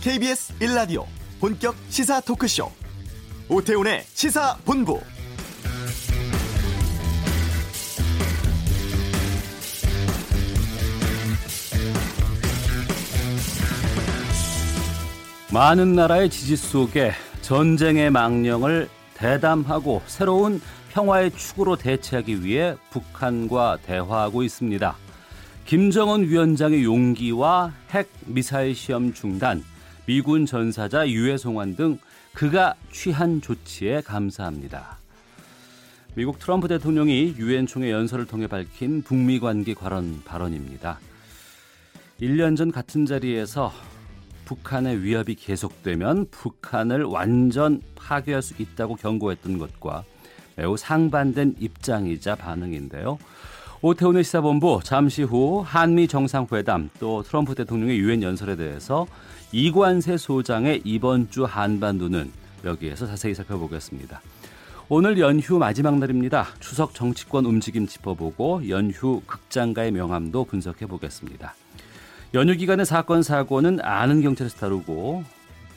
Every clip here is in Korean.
KBS 1라디오 본격 시사 토크쇼 오태훈의 시사본부 많은 나라의 지지 속에 전쟁의 망령을 대담하고 새로운 평화의 축으로 대체하기 위해 북한과 대화하고 있습니다. 김정은 위원장의 용기와 핵 미사일 시험 중단, 미군 전사자 유해 송환 등 그가 취한 조치에 감사합니다. 미국 트럼프 대통령이 유엔 총회 연설을 통해 밝힌 북미 관계 관련 발언입니다. 1년 전 같은 자리에서 북한의 위협이 계속되면 북한을 완전 파괴할 수 있다고 경고했던 것과 매우 상반된 입장이자 반응인데요. 오태훈의 시사본부 잠시 후 한미 정상회담 또 트럼프 대통령의 유엔 연설에 대해서 이관세 소장의 이번 주 한반도는 여기에서 자세히 살펴보겠습니다. 오늘 연휴 마지막 날입니다. 추석 정치권 움직임 짚어보고 연휴 극장가의 명함도 분석해 보겠습니다. 연휴 기간의 사건 사고는 아는 경찰에서 다루고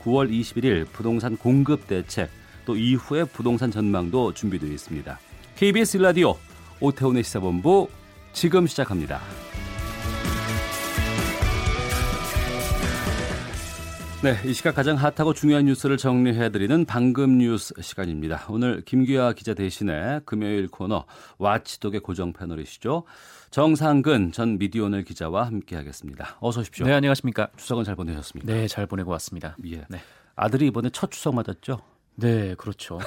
9월 21일 부동산 공급 대책 또 이후의 부동산 전망도 준비되어 있습니다. KBS 라디오 오태훈의 시사본부 지금 시작합니다. 네, 이 시각 가장 핫하고 중요한 뉴스를 정리해드리는 방금 뉴스 시간입니다. 오늘 김규아 기자 대신에 금요일 코너 와치독의 고정 패널이시죠. 정상근 전 미디어오늘 기자와 함께하겠습니다. 어서 오십시오. 네, 안녕하십니까. 추석은 잘 보내셨습니까? 네, 잘 보내고 왔습니다. 예. 네. 아들이 이번에 첫 추석 맞았죠? 네, 그렇죠.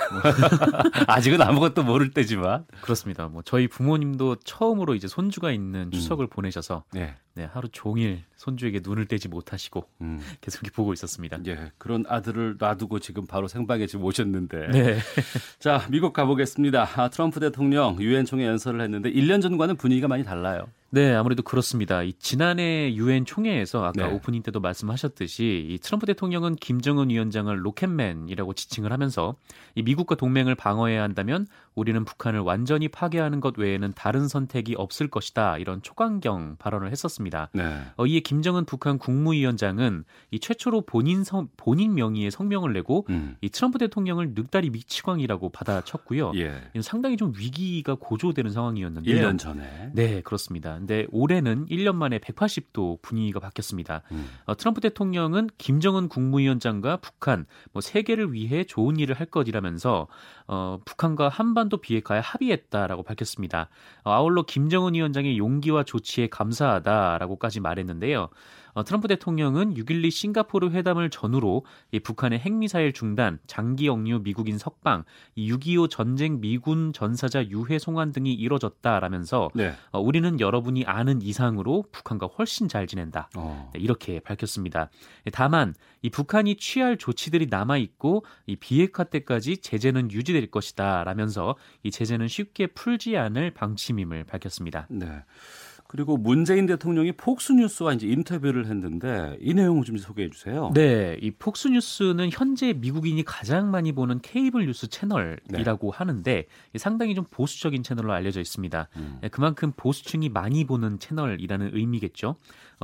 아직은 아무것도 모를 때지만 그렇습니다. 뭐 저희 부모님도 처음으로 이제 손주가 있는 추석을 음. 보내셔서 네. 네, 하루 종일 손주에게 눈을 떼지 못하시고 음. 계속 이렇게 보고 있었습니다. 예, 그런 아들을 놔두고 지금 바로 생방에 지금 오셨는데. 네. 자, 미국 가보겠습니다. 아, 트럼프 대통령 유엔 총회 연설을 했는데 1년 전과는 분위기가 많이 달라요. 네, 아무래도 그렇습니다. 이 지난해 유엔 총회에서 아까 네. 오프닝 때도 말씀하셨듯이 이 트럼프 대통령은 김정은 위원장을 로켓맨이라고 지칭을 하면서 이 미국과 동맹을 방어해야 한다면 우리는 북한을 완전히 파괴하는 것 외에는 다른 선택이 없을 것이다. 이런 초강경 발언을 했었습니다. 네. 어, 이에 김정은 북한 국무위원장은 이 최초로 본인 성, 본인 명의의 성명을 내고 음. 이 트럼프 대통령을 늑다리 미치광이라고 받아쳤고요. 예. 상당히 좀 위기가 고조되는 상황이었는데요. 1년 전에. 네, 그렇습니다. 근데 올해는 1년 만에 180도 분위기가 바뀌었습니다. 음. 어, 트럼프 대통령은 김정은 국무위원장과 북한 뭐 세계를 위해 좋은 일을 할 것이라면서 어, 북한과 한반도 비핵화에 합의했다라고 밝혔습니다. 어, 아울러 김정은 위원장의 용기와 조치에 감사하다라고까지 말했는데요. 어, 트럼프 대통령은 6.12 싱가포르 회담을 전후로 이 북한의 핵미사일 중단, 장기 억류 미국인 석방, 6.25 전쟁 미군 전사자 유해 송환 등이 이뤄졌다라면서 네. 어, 우리는 여러분이 아는 이상으로 북한과 훨씬 잘 지낸다. 어. 네, 이렇게 밝혔습니다. 다만 이 북한이 취할 조치들이 남아 있고 이 비핵화 때까지 제재는 유지될 것이다라면서 이 제재는 쉽게 풀지 않을 방침임을 밝혔습니다. 네. 그리고 문재인 대통령이 폭스뉴스와 이제 인터뷰를 했는데 이 내용을 좀 소개해 주세요. 네, 이 폭스뉴스는 현재 미국인이 가장 많이 보는 케이블 뉴스 채널이라고 네. 하는데 상당히 좀 보수적인 채널로 알려져 있습니다. 음. 네, 그만큼 보수층이 많이 보는 채널이라는 의미겠죠.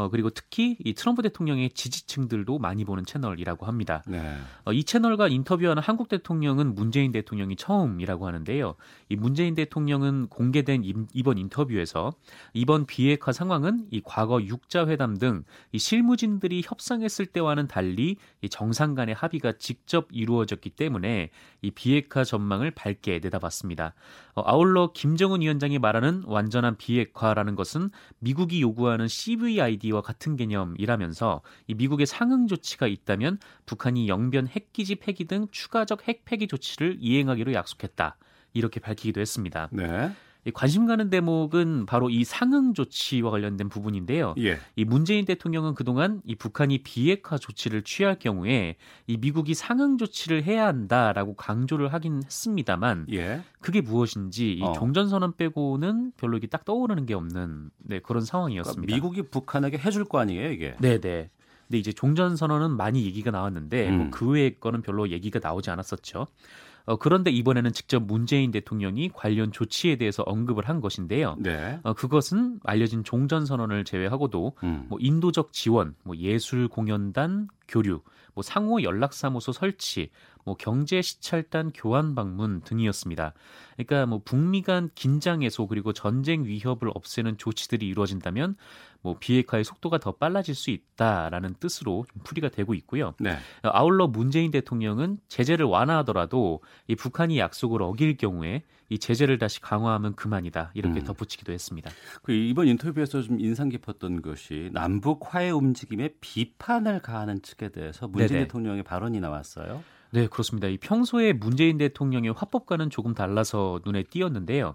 어, 그리고 특히 이 트럼프 대통령의 지지층들도 많이 보는 채널이라고 합니다. 네. 어, 이 채널과 인터뷰하는 한국 대통령은 문재인 대통령이 처음이라고 하는데요. 이 문재인 대통령은 공개된 이 번 인터뷰에서 이번 비핵화 상황은 이 과거 육자 회담 등 이 실무진들이 협상했을 때와는 달리 이 정상 간의 합의가 직접 이루어졌기 때문에 이 비핵화 전망을 밝게 내다봤습니다. 어, 아울러 김정은 위원장이 말하는 완전한 비핵화라는 것은 미국이 요구하는 CVID 와 같은 개념이라면서 이 미국의 상응 조치가 있다면 북한이 영변 핵기지 폐기 등 추가적 핵 폐기 조치를 이행하기로 약속했다. 이렇게 밝히기도 했습니다. 네. 관심 가는 대목은 바로 이 상응 조치와 관련된 부분인데요. 예. 이 문재인 대통령은 그동안 이 북한이 비핵화 조치를 취할 경우에 이 미국이 상응 조치를 해야 한다라고 강조를 하긴 했습니다만 예. 그게 무엇인지 이 어. 종전 선언 빼고는 별로 이게 딱 떠오르는 게 없는 네, 그런 상황이었습니다. 그러니까 미국이 북한에게 해줄 거 아니에요, 이게? 네, 네. 근데 이제 종전 선언은 많이 얘기가 나왔는데 뭐 음. 뭐그 외의 거는 별로 얘기가 나오지 않았었죠. 어, 그런데 이번에는 직접 문재인 대통령이 관련 조치에 대해서 언급을 한 것인데요. 네. 어, 그것은 알려진 종전 선언을 제외하고도 음. 뭐 인도적 지원, 뭐 예술 공연단, 교류, 뭐 상호 연락사무소 설치, 뭐 경제 시찰단 교환 방문 등이었습니다. 그러니까 뭐 북미 간 긴장 해소 그리고 전쟁 위협을 없애는 조치들이 이루어진다면 뭐 비핵화의 속도가 더 빨라질 수 있다라는 뜻으로 좀 풀이가 되고 있고요. 네. 아울러 문재인 대통령은 제재를 완화하더라도 이 북한이 약속을 어길 경우에 이 제재를 다시 강화하면 그만이다 이렇게 음. 덧붙이기도 했습니다. 그 이번 인터뷰에서 좀 인상 깊었던 것이 남북 화해 움직임에 비판을 가하는 측에 대해서 문재인 네네. 대통령의 발언이 나왔어요. 네, 그렇습니다. 이 평소에 문재인 대통령의 화법과는 조금 달라서 눈에 띄었는데요.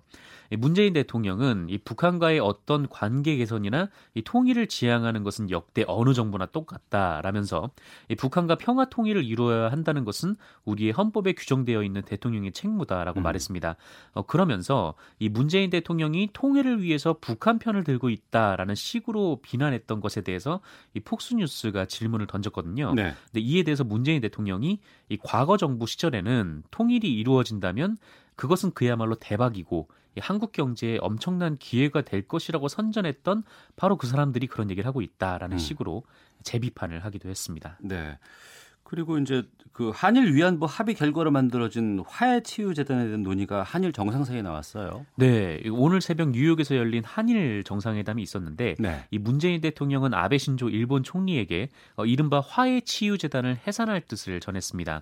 이 문재인 대통령은 이 북한과의 어떤 관계 개선이나 이 통일을 지향하는 것은 역대 어느 정부나 똑같다라면서 이 북한과 평화 통일을 이루어야 한다는 것은 우리의 헌법에 규정되어 있는 대통령의 책무다라고 음. 말했습니다. 어, 그러면서 이 문재인 대통령이 통일을 위해서 북한 편을 들고 있다라는 식으로 비난했던 것에 대해서 이 폭스뉴스가 질문을 던졌거든요. 네. 근데 이에 대해서 문재인 대통령이 이 과거 정부 시절에는 통일이 이루어진다면 그것은 그야말로 대박이고 이 한국 경제에 엄청난 기회가 될 것이라고 선전했던 바로 그 사람들이 그런 얘기를 하고 있다라는 음. 식으로 재비판을 하기도 했습니다. 네. 그리고 이제 그 한일 위안부 합의 결과로 만들어진 화해 치유 재단에 대한 논의가 한일 정상회의에 나왔어요. 네, 오늘 새벽 뉴욕에서 열린 한일 정상회담이 있었는데 네. 이 문재인 대통령은 아베 신조 일본 총리에게 어, 이른바 화해 치유 재단을 해산할 뜻을 전했습니다.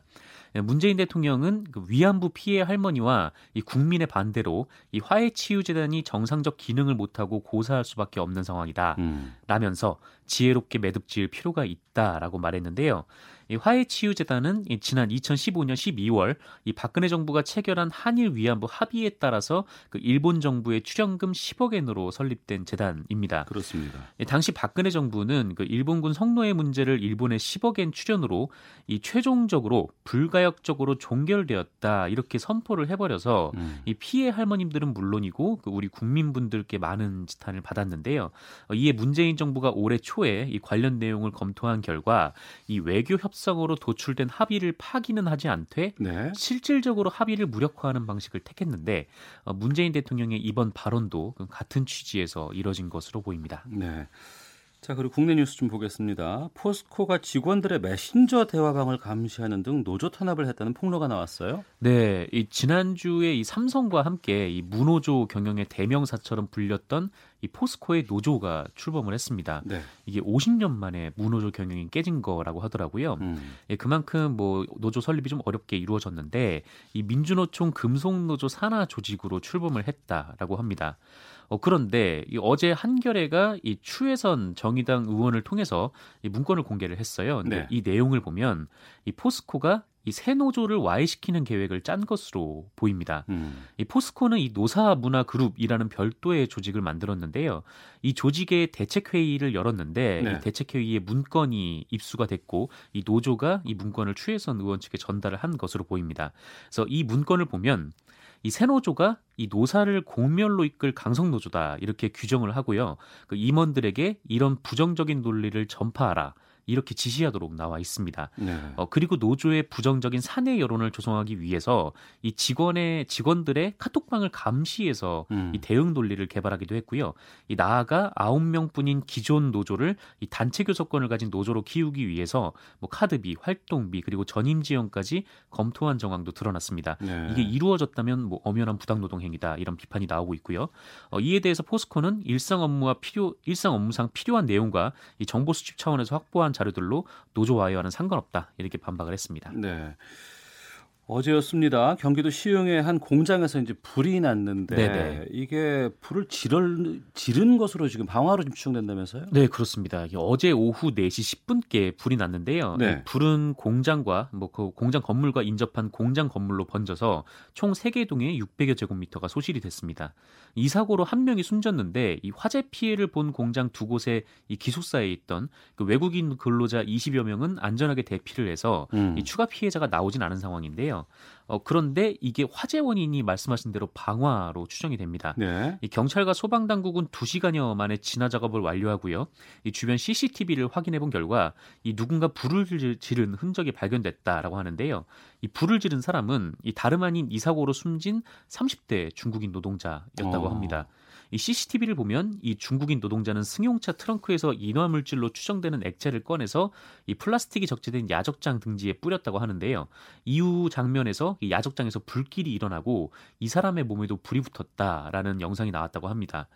네, 문재인 대통령은 그 위안부 피해 할머니와 이 국민의 반대로 이 화해 치유 재단이 정상적 기능을 못하고 고사할 수밖에 없는 상황이다. 음. 라면서 지혜롭게 매듭지을 필요가 있다라고 말했는데요. 이 화해치유재단은 이 지난 2015년 12월 이 박근혜 정부가 체결한 한일 위안부 합의에 따라서 그 일본 정부의 출연금 10억 엔으로 설립된 재단입니다. 그렇습니다. 예, 당시 박근혜 정부는 그 일본군 성노예 문제를 일본의 10억 엔 출연으로 이 최종적으로 불가역적으로 종결되었다 이렇게 선포를 해버려서 음. 이 피해 할머님들은 물론이고 그 우리 국민분들께 많은 지탄을 받았는데요. 어, 이에 문재인 정부가 올해 초에 이 관련 내용을 검토한 결과 이 외교 협 상으로 도출된 합의를 파기는 하지 않되 네. 실질적으로 합의를 무력화하는 방식을 택했는데 어, 문재인 대통령의 이번 발언도 그 같은 취지에서 이뤄진 것으로 보입니다. 네. 자, 그리고 국내 뉴스 좀 보겠습니다. 포스코가 직원들의 메신저 대화방을 감시하는 등 노조 탄압을 했다는 폭로가 나왔어요. 네, 이 지난주에 이 삼성과 함께 이 무노조 경영의 대명사처럼 불렸던 이 포스코의 노조가 출범을 했습니다. 네. 이게 50년 만에 무노조 경영이 깨진 거라고 하더라고요. 음. 예, 그만큼 뭐 노조 설립이 좀 어렵게 이루어졌는데 이 민주노총 금속노조 산하 조직으로 출범을 했다라고 합니다. 어, 그런데 이 어제 한겨레가 이 추혜선 정의당 의원을 통해서 이 문건을 공개를 했어요. 근데 네. 이 내용을 보면 이 포스코가 이새 노조를 와해시키는 계획을 짠 것으로 보입니다. 음. 이 포스코는 이 노사 문화 그룹이라는 별도의 조직을 만들었는데요. 이 조직의 대책 회의를 열었는데 네. 이 대책 회의에 문건이 입수가 됐고 이 노조가 이 문건을 추혜선 의원 측에 전달을 한 것으로 보입니다. 그래서 이 문건을 보면 이 새노조가 이 노사를 공멸로 이끌 강성노조다 이렇게 규정을 하고요. 그 임원들에게 이런 부정적인 논리를 전파하라 이렇게 지시하도록 나와 있습니다. 네. 어, 그리고 노조의 부정적인 사내 여론을 조성하기 위해서 이 직원의 직원들의 카톡방을 감시해서 음. 이 대응 논리를 개발하기도 했고요. 이 나아가 아홉 명뿐인 기존 노조를 이 단체 교섭권을 가진 노조로 키우기 위해서 뭐 카드비, 활동비 그리고 전임 지원까지 검토한 정황도 드러났습니다. 네. 이게 이루어졌다면 뭐 엄연한 부당 노동 행위다 이런 비판이 나오고 있고요. 어, 이에 대해서 포스코는 일상 업무와 필요 일상 업무상 필요한 내용과 이 정보 수집 차원에서 확보한 자료들로 노조 와해와는 상관없다 이렇게 반박을 했습니다. 네. 어제였습니다. 경기도 시흥의 한 공장에서 이제 불이 났는데 네네. 이게 불을 지를, 지른 것으로 지금 방화로 지금 추정된다면서요? 네, 그렇습니다. 어제 오후 4시 10분께 불이 났는데요. 네. 이 불은 공장과 뭐 그 공장 건물과 인접한 공장 건물로 번져서 총 3개 동에 600여 제곱미터가 소실이 됐습니다. 이 사고로 한 명이 숨졌는데 이 화재 피해를 본 공장 두 곳에 이 기숙사에 있던 그 외국인 근로자 20여 명은 안전하게 대피를 해서 음. 이 추가 피해자가 나오진 않은 상황인데요. 어, 그런데 이게 화재 원인이 말씀하신 대로 방화로 추정이 됩니다. 네. 이 경찰과 소방 당국은 2시간여 만에 진화 작업을 완료하고요. 이 주변 CCTV를 확인해 본 결과 이 누군가 불을 지른 흔적이 발견됐다라고 하는데요. 이 불을 지른 사람은 이 다름 아닌 이 사고로 숨진 30대 중국인 노동자였다고 어. 합니다. 이 CCTV를 보면 이 중국인 노동자는 승용차 트렁크에서 인화 물질로 추정되는 액체를 꺼내서 이 플라스틱이 적재된 야적장 등지에 뿌렸다고 하는데요. 이후 장면에서 이 야적장에서 불길이 일어나고 이 사람의 몸에도 불이 붙었다라는 영상이 나왔다고 합니다.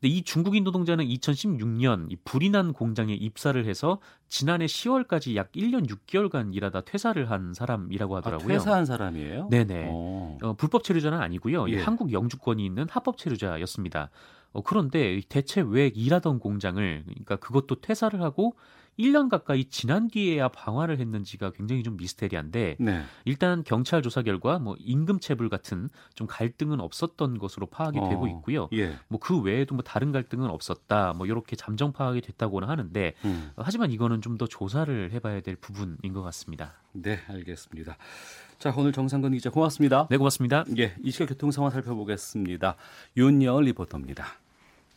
근데 이 중국인 노동자는 2016년 이 불이 난 공장에 입사를 해서 지난해 10월까지 약 1년 6개월간 일하다 퇴사를 한 사람이라고 아, 하더라고요. 퇴사한 사람이에요? 네네. 어. 어, 불법 체류자는 아니고요. 이 예. 한국 영주권이 있는 합법 체류자였습니다. 어, 그런데 대체 왜 일하던 공장을 그러니까 그것도 퇴사를 하고 1년 가까이 지난 뒤에야 방화를 했는지가 굉장히 좀 미스테리한데 네. 일단 경찰 조사 결과 뭐 임금 체불 같은 좀 갈등은 없었던 것으로 파악이 어. 되고 있고요. 예. 뭐그 외에도 뭐 다른 갈등은 없었다. 뭐 이렇게 잠정 파악이 됐다고는 하는데 음. 어, 하지만 이거는 좀 더 조사를 해봐야 될 부분인 것 같습니다. 네, 알겠습니다. 자, 오늘 정상근 기자 고맙습니다. 네, 고맙습니다. 예, 이 시각 교통 상황 살펴보겠습니다. 윤여을 리포터입니다.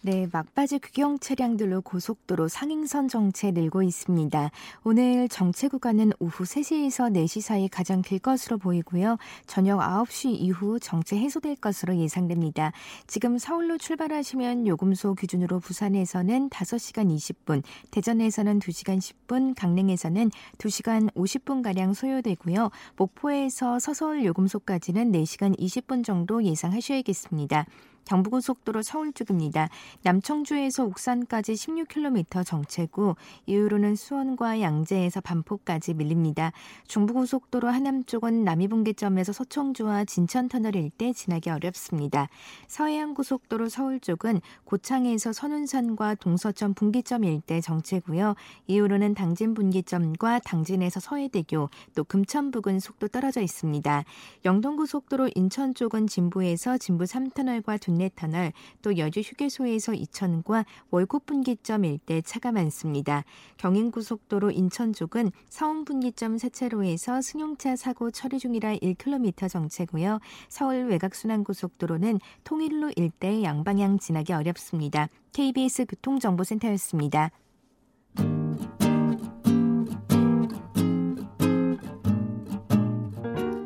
네, 막바지 규경 차량들로 고속도로 상행선 정체 늘고 있습니다. 오늘 정체 구간은 오후 3시에서 4시 사이 가장 길 것으로 보이고요. 저녁 9시 이후 정체 해소될 것으로 예상됩니다. 지금 서울로 출발하시면 요금소 기준으로 부산에서는 5시간 20분, 대전에서는 2시간 10분, 강릉에서는 2시간 50분가량 소요되고요. 목포에서 서서울 요금소까지는 4시간 20분 정도 예상하셔야겠습니다. 경부고속도로 서울 쪽입니다. 남청주에서 옥산까지 16km 정체고 이후로는 수원과 양재에서 반포까지 밀립니다. 중부고속도로 하남 쪽은 남이분기점에서 서청주와 진천터널 일대 지나기 어렵습니다. 서해안고속도로 서울 쪽은 고창에서 선운산과 동서천 분기점 일대 정체고요. 이후로는 당진 분기점과 당진에서 서해대교 또 금천 부근 속도 떨어져 있습니다. 영동고속도로 인천 쪽은 진부에서 진부 3터널과 둔 내터널 또 여주 휴게소에서 이천과 월곡 분기점 일대 차가 많습니다. 경인고속도로 인천 쪽은 서운 분기점 세차로에서 승용차 사고 처리 중이라 1km 정체고요. 서울 외곽순환고속도로는 통일로 일대 양방향 지나기 어렵습니다. KBS 교통정보센터였습니다.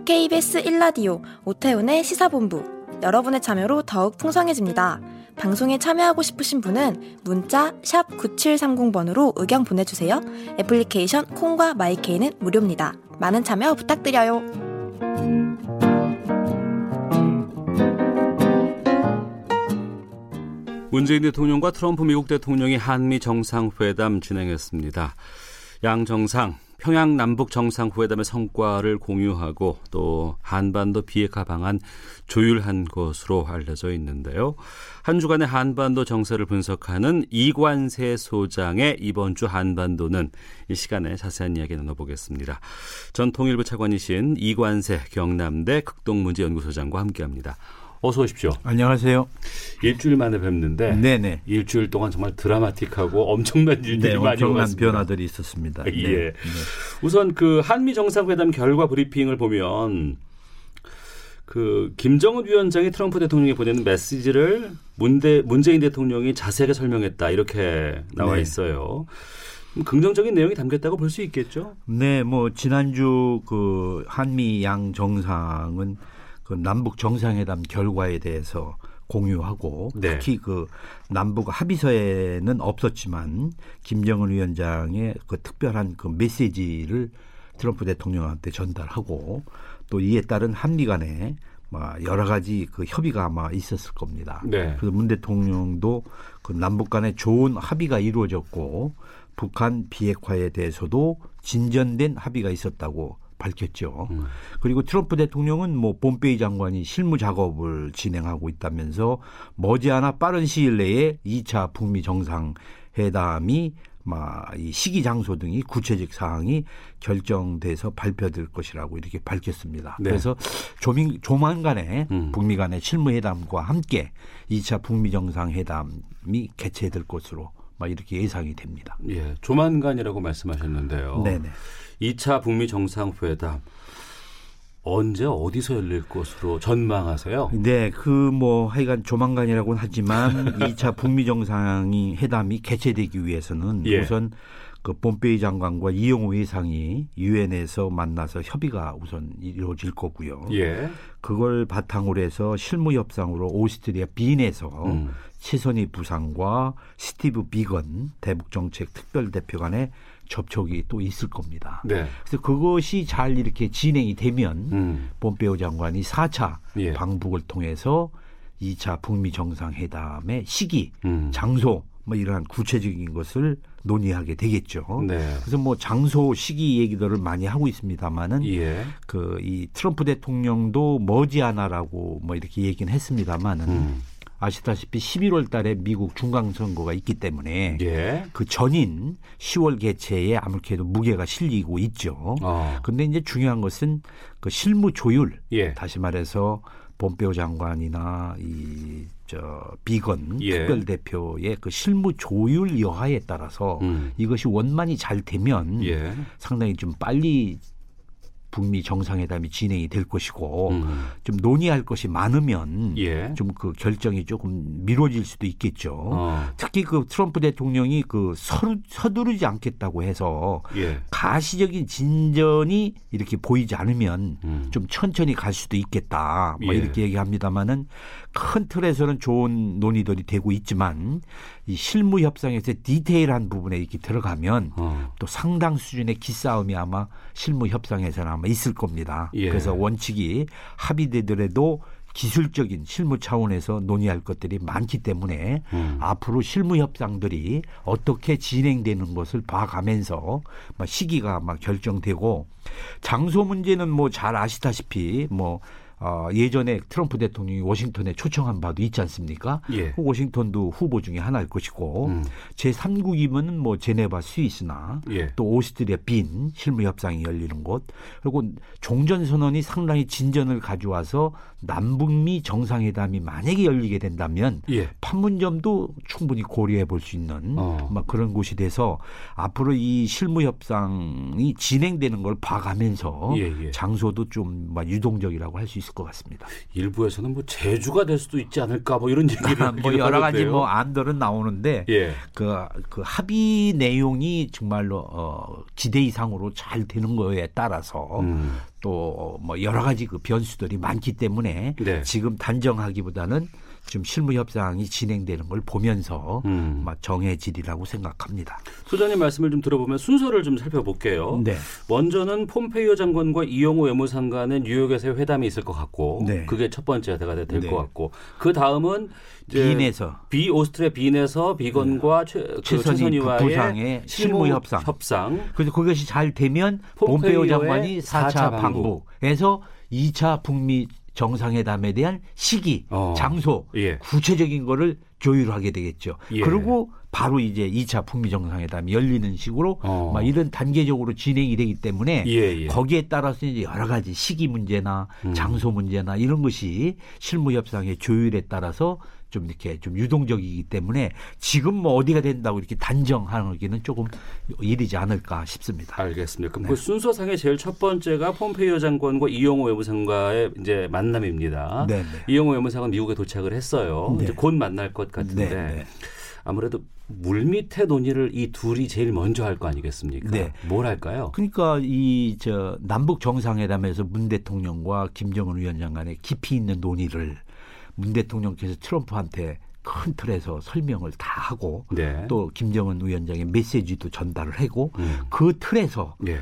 KBS 1라디오 오태훈의 시사본부 여러분의 참여로 더욱 풍성해집니다. 방송에 참여하고 싶으신 분은 문자 9730번으로 의견 보내주세요. 애플리케이션 콩과 마이케이는 무료입니다. 많은 참여 부탁드려요. 문재인 대통령과 트럼프 미국 대통령이 한미 정상회담 진행했습니다. 양 정상 평양 남북 정상 회담의 성과를 공유하고 또 한반도 비핵화 방안 조율한 것으로 알려져 있는데요. 한 주간의 한반도 정세를 분석하는 이관세 소장의 이번 주 한반도는 이 시간에 자세한 이야기 나눠보겠습니다. 전 통일부 차관이신 이관세 경남대 극동문제연구소장과 함께합니다. 어서 오십시오. 안녕하세요. 일주일 만에 뵙는데 네네. 일주일 동안 정말 드라마틱하고 엄청난 일들이 네, 많이 엄청난 오갔습니다. 변화들이 있었습니다. 예. 네. 네. 우선 그 한미 정상회담 결과 브리핑을 보면 그 김정은 위원장이 트럼프 대통령에 보내는 메시지를 문대, 문재인 대통령이 자세하게 설명했다 이렇게 나와 네. 있어요. 음, 긍정적인 내용이 담겼다고 볼 수 있겠죠. 네, 뭐 지난주 그 한미 양 정상은 그 남북 정상회담 결과에 대해서 공유하고 네. 특히 그 남북 합의서에는 없었지만 김정은 위원장의 그 특별한 그 메시지를 트럼프 대통령한테 전달하고 또 이에 따른 한미 간에 막 여러 가지 그 협의가 아마 있었을 겁니다. 네. 그래서 문 대통령도 그 남북 간에 좋은 합의가 이루어졌고 북한 비핵화에 대해서도 진전된 합의가 있었다고 밝혔죠. 음. 그리고 트럼프 대통령은 뭐 폼페이 장관이 실무 작업을 진행하고 있다면서 머지않아 빠른 시일 내에 2차 북미 정상 회담이 막이 시기 장소 등이 구체적 사항이 결정돼서 발표될 것이라고 이렇게 밝혔습니다. 네. 그래서 조민, 조만간에 음. 북미 간의 실무회담과 함께 2차 북미 정상회담이 개최될 것으로 막 이렇게 예상이 됩니다. 언제 어디서 열릴 것으로 전망하세요? 네, 그 뭐 하여간 조만간이라고는 하지만 2차 북미 정상이 회담이 개최되기 위해서는 예. 우선 그 폼페이 장관과 이용호 회상이 유엔에서 만나서 협의가 우선 이루어질 거고요. 예. 그걸 바탕으로 해서 실무 협상으로 오스트리아 빈에서 음. 최선희 부상과 스티브 비건 대북 정책 특별 대표 간의 접촉이 또 있을 겁니다. 네. 그래서 그것이 잘 이렇게 진행이 되면 음. 폼페오 장관이 4차 예. 방북을 통해서 2차 북미 정상회담의 시기, 음. 장소 뭐 이러한 구체적인 것을 논의하게 되겠죠. 네. 그래서 뭐 장소, 시기 얘기들을 많이 하고 있습니다만은 예. 그이 트럼프 대통령도 머지않아라고 뭐 이렇게 얘기는 했습니다만은 음. 아시다시피 11월 달에 미국 중간 선거가 있기 때문에 예. 그 전인 10월 개최에 아무래도 무게가 실리고 있죠. 어. 근데 이제 중요한 것은 그 실무 조율 예. 다시 말해서 본페오 장관이나 이 저 비건 예. 특별 대표의 그 실무 조율 여하에 따라서 음. 이것이 원만히 잘 되면 예. 상당히 좀 빨리 북미 정상회담이 진행이 될 것이고 음. 좀 논의할 것이 많으면 예. 좀그 결정이 조금 미뤄질 수도 있겠죠. 어. 특히 그 트럼프 대통령이 그 서두, 서두르지 않겠다고 해서 예. 가시적인 진전이 이렇게 보이지 않으면 음. 좀 천천히 갈 수도 있겠다. 뭐 예. 이렇게 얘기합니다만은 큰 틀에서는 좋은 논의들이 되고 있지만 이 실무 협상에서 디테일한 부분에 이렇게 들어가면 어. 또 상당 수준의 기싸움이 아마 실무 협상에서는 아마 있을 겁니다. 예. 그래서 원칙이 합의되더라도 기술적인 실무 차원에서 논의할 것들이 많기 때문에 음. 앞으로 실무 협상들이 어떻게 진행되는 것을 봐가면서 막 시기가 막 결정되고 장소 문제는 뭐 잘 아시다시피 뭐 어, 예전에 트럼프 대통령이 워싱턴에 초청한 바도 있지 않습니까? 예. 그 워싱턴도 후보 중에 하나일 것이고 음. 제3국이면 뭐 제네바 스위스나 예. 또 오스트리아 빈 실무 협상이 열리는 곳 그리고 종전 선언이 상당히 진전을 가져와서 남북미 정상회담이 만약에 열리게 된다면 예. 판문점도 충분히 고려해 볼 수 있는 어. 막 그런 곳이 돼서 앞으로 이 실무 협상이 진행되는 걸 봐가면서 예, 예. 장소도 좀 막 유동적이라고 할 수 있을 것 같습니다. 일부에서는 뭐 제주가 될 수도 있지 않을까 뭐 이런 얘기를 뭐 여러 가지. 뭐 안들은 나오는데 예. 그, 그 합의 내용이 정말로 어, 기대 이상으로 잘 되는 거에 따라서 음. 또 뭐 여러 가지 그 변수들이 많기 때문에 네. 지금 단정하기보다는 좀 실무 협상이 진행되는 걸 보면서 음. 막 정해지리라고 생각합니다. 소장님 말씀을 좀 들어보면 순서를 좀 살펴볼게요. 네. 먼저는 폼페이오 장관과 이용호 외무상 간의 뉴욕에서의 회담이 있을 것 같고 네. 그게 첫 번째가 될것 네. 같고 그 다음은 빈에서 비 오스트리아 빈에서 비건과 최, 그 최선희 최선희와의 부상의 실무 협상. 협상. 그래서 그것이 잘 되면 폼페이오 장관이 4차 4차 방북. 방북에서 2차 북미 정상회담에 대한 시기, 어. 장소, 예. 구체적인 거를 조율하게 되겠죠. 예. 그리고 바로 이제 2차 북미 정상회담이 열리는 식으로 어. 막 이런 단계적으로 진행이 되기 때문에 예, 예. 거기에 따라서 이제 여러 가지 시기 문제나 음. 장소 문제나 이런 것이 실무 협상의 조율에 따라서 좀 이렇게 좀 유동적이기 때문에 지금 뭐 어디가 된다고 이렇게 단정하기는 조금 일이지 않을까 싶습니다. 알겠습니다. 그럼 네. 그 순서상의 제일 첫 번째가 폼페이오 장관과 이용호 외무상과의 이제 만남입니다. 네, 네. 이용호 외무상은 미국에 도착을 했어요. 네. 이제 곧 만날 것 같은데 네, 네. 아무래도 물밑의 논의를 이 둘이 제일 먼저 할 거 아니겠습니까? 네. 뭘 할까요? 그러니까 이 저 남북 정상회담에서 문 대통령과 김정은 위원장 간의 깊이 있는 논의를 문 대통령께서 트럼프한테 큰 틀에서 설명을 다 하고 네. 또 김정은 위원장의 메시지도 전달을 하고 음. 그 틀에서 예.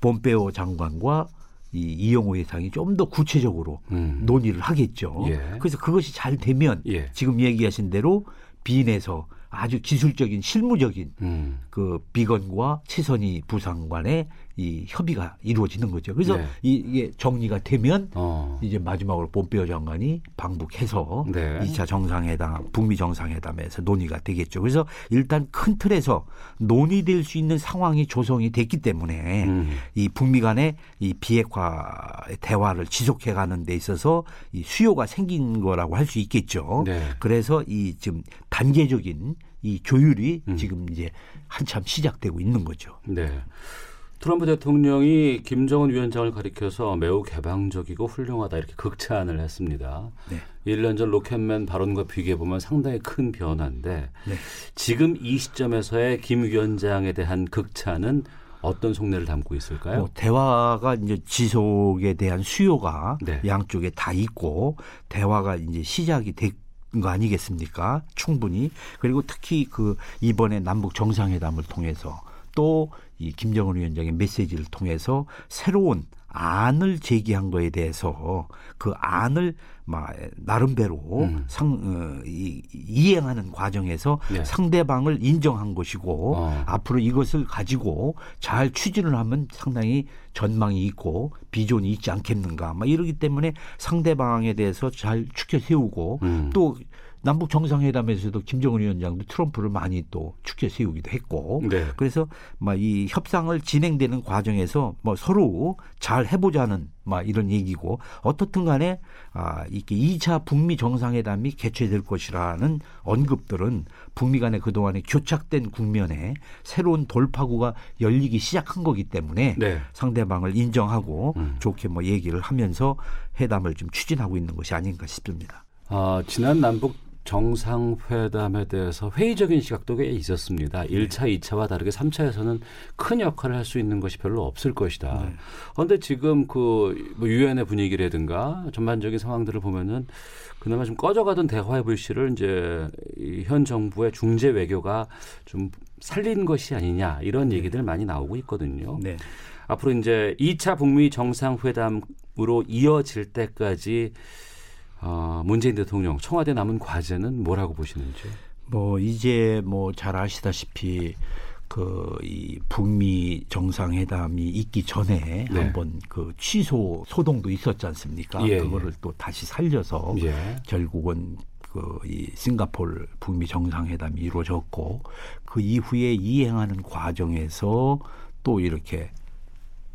폼페오 장관과 이 이영호 회장이 좀 더 구체적으로 음. 논의를 하겠죠. 예. 그래서 그것이 잘 되면 예. 지금 얘기하신 대로 빈에서 아주 기술적인 실무적인 음. 그 비건과 최선희 부상관의 이 협의가 이루어지는 거죠. 그래서 네. 이, 이게 정리가 되면 어. 이제 마지막으로 본페어 장관이 방북해서 네. 이 2차 정상회담, 북미 정상회담에서 논의가 되겠죠. 그래서 일단 큰 틀에서 논의될 수 있는 상황이 조성이 됐기 때문에 음. 이 북미 간의 이 비핵화 대화를 지속해 가는 데 있어서 이 수요가 생긴 거라고 할 수 있겠죠. 네. 그래서 이 지금 단계적인 이 조율이 음. 지금 이제 한참 시작되고 있는 거죠. 네. 트럼프 대통령이 김정은 위원장을 가리켜서 매우 개방적이고 훌륭하다 이렇게 극찬을 했습니다. 네. 1년 전 로켓맨 발언과 비교해 보면 상당히 큰 변화인데 네. 지금 이 시점에서의 김 위원장에 대한 극찬은 어떤 속내를 담고 있을까요? 뭐 대화가 이제 지속에 대한 수요가 네. 양쪽에 다 있고 대화가 이제 시작이 된거 아니겠습니까? 충분히 그리고 특히 그 이번에 남북 정상회담을 통해서 또 이 김정은 위원장의 메시지를 통해서 새로운 안을 제기한 거에 대해서 그 안을 막 나름대로 음. 상, 어, 이, 이행하는 과정에서 네. 상대방을 인정한 것이고 어. 앞으로 이것을 가지고 잘 추진을 하면 상당히 전망이 있고 비전이 있지 않겠는가. 막 이러기 때문에 상대방에 대해서 잘 추켜 세우고 음. 또 남북 정상회담에서도 김정은 위원장도 트럼프를 많이 또 추켜 세우기도 했고 네. 그래서 막 이 협상을 진행되는 과정에서 뭐 서로 잘 해보자는 막 이런 얘기고 어떻든 간에 아 이게 2차 북미 정상회담이 개최될 것이라는 언급들은 북미 간의 그동안의 교착된 국면에 새로운 돌파구가 열리기 시작한 거기 때문에 네. 상대방을 인정하고 음. 좋게 뭐 얘기를 하면서 회담을 좀 추진하고 있는 것이 아닌가 싶습니다. 아, 지난 남북 정상회담에 대해서 회의적인 시각도 꽤 있었습니다. 1차, 2차와 다르게 3차에서는 큰 역할을 할 수 있는 것이 별로 없을 것이다. 그런데 지금 그뭐 유엔의 분위기라든가 전반적인 상황들을 보면은 그나마 좀 꺼져가던 대화의 불씨를 이제 이현 정부의 중재 외교가 좀 살린 것이 아니냐 이런 얘기들 많이 나오고 있거든요. 네. 앞으로 이제 2차 북미 정상회담으로 이어질 때까지 어, 문재인 대통령 청와대 남은 과제는 뭐라고 보시는지? 뭐 이제 뭐 잘 아시다시피 그이 북미 정상회담이 있기 전에 네. 한번 그 취소 소동도 있었지 않습니까? 예, 그거를 또 다시 살려서 예. 결국은 그이 싱가포르 북미 정상회담이 이루어졌고 그 이후에 이행하는 과정에서 또 이렇게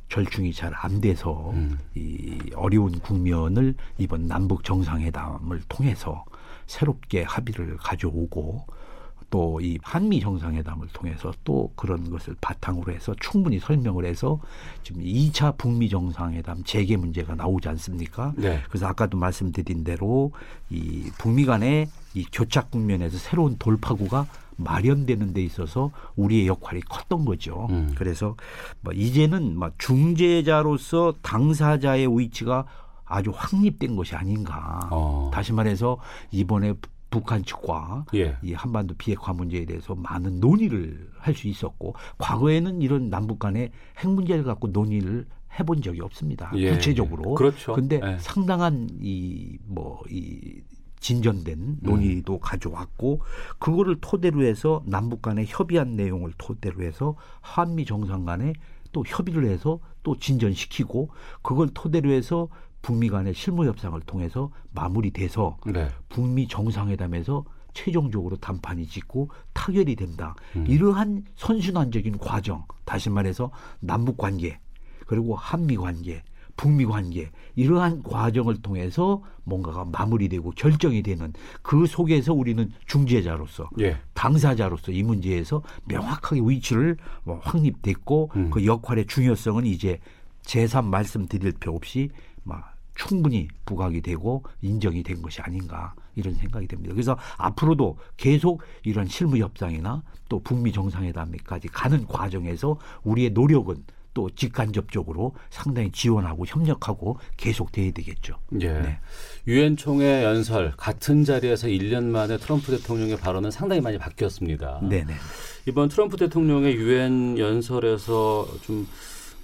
절충이 잘 안 돼서 음. 이 어려운 국면을 이번 남북 정상회담을 통해서 새롭게 합의를 가져오고 또 이 한미 정상회담을 통해서 또 그런 것을 바탕으로 해서 충분히 설명을 해서 지금 2차 북미 정상회담 재개 문제가 나오지 않습니까? 네. 그래서 아까도 말씀드린 대로 이 북미 간의 이 교착 국면에서 새로운 돌파구가 마련되는 데 있어서 우리의 역할이 컸던 거죠. 음. 그래서 뭐 이제는 뭐 중재자로서 당사자의 위치가 아주 확립된 것이 아닌가. 어. 다시 말해서 이번에 북한 측과 예. 이 한반도 비핵화 문제에 대해서 많은 논의를 할 수 있었고 과거에는 이런 남북 간의 핵 문제를 갖고 논의를 해본 적이 없습니다. 예. 구체적으로. 그렇죠. 근데 예. 상당한 이 뭐이 진전된 논의도 음. 가져왔고 그거를 토대로 해서 남북 간에 협의한 내용을 토대로 해서 한미 정상 간에 또 협의를 해서 또 진전시키고 그걸 토대로 해서 북미 간의 실무 협상을 통해서 마무리돼서 네. 북미 정상회담에서 최종적으로 단판이 짓고 타결이 된다. 음. 이러한 선순환적인 과정, 다시 말해서 남북 관계, 그리고 한미 관계, 북미 관계 이러한 과정을 통해서 뭔가가 마무리되고 결정이 되는 그 속에서 우리는 중재자로서 예. 당사자로서 이 문제에서 명확하게 위치를 뭐 확립됐고 음. 그 역할의 중요성은 이제 재산 말씀드릴 필요 없이 막 충분히 부각이 되고 인정이 된 것이 아닌가 이런 생각이 됩니다. 그래서 앞으로도 계속 이런 실무 협상이나 또 북미 정상회담까지 가는 과정에서 우리의 노력은 또 직간접적으로 상당히 지원하고 협력하고 계속 돼야 되겠죠. 예. 네. 유엔 총회 연설 같은 자리에서 1년 만에 트럼프 대통령의 발언은 상당히 많이 바뀌었습니다. 네네. 이번 트럼프 대통령의 유엔 연설에서 좀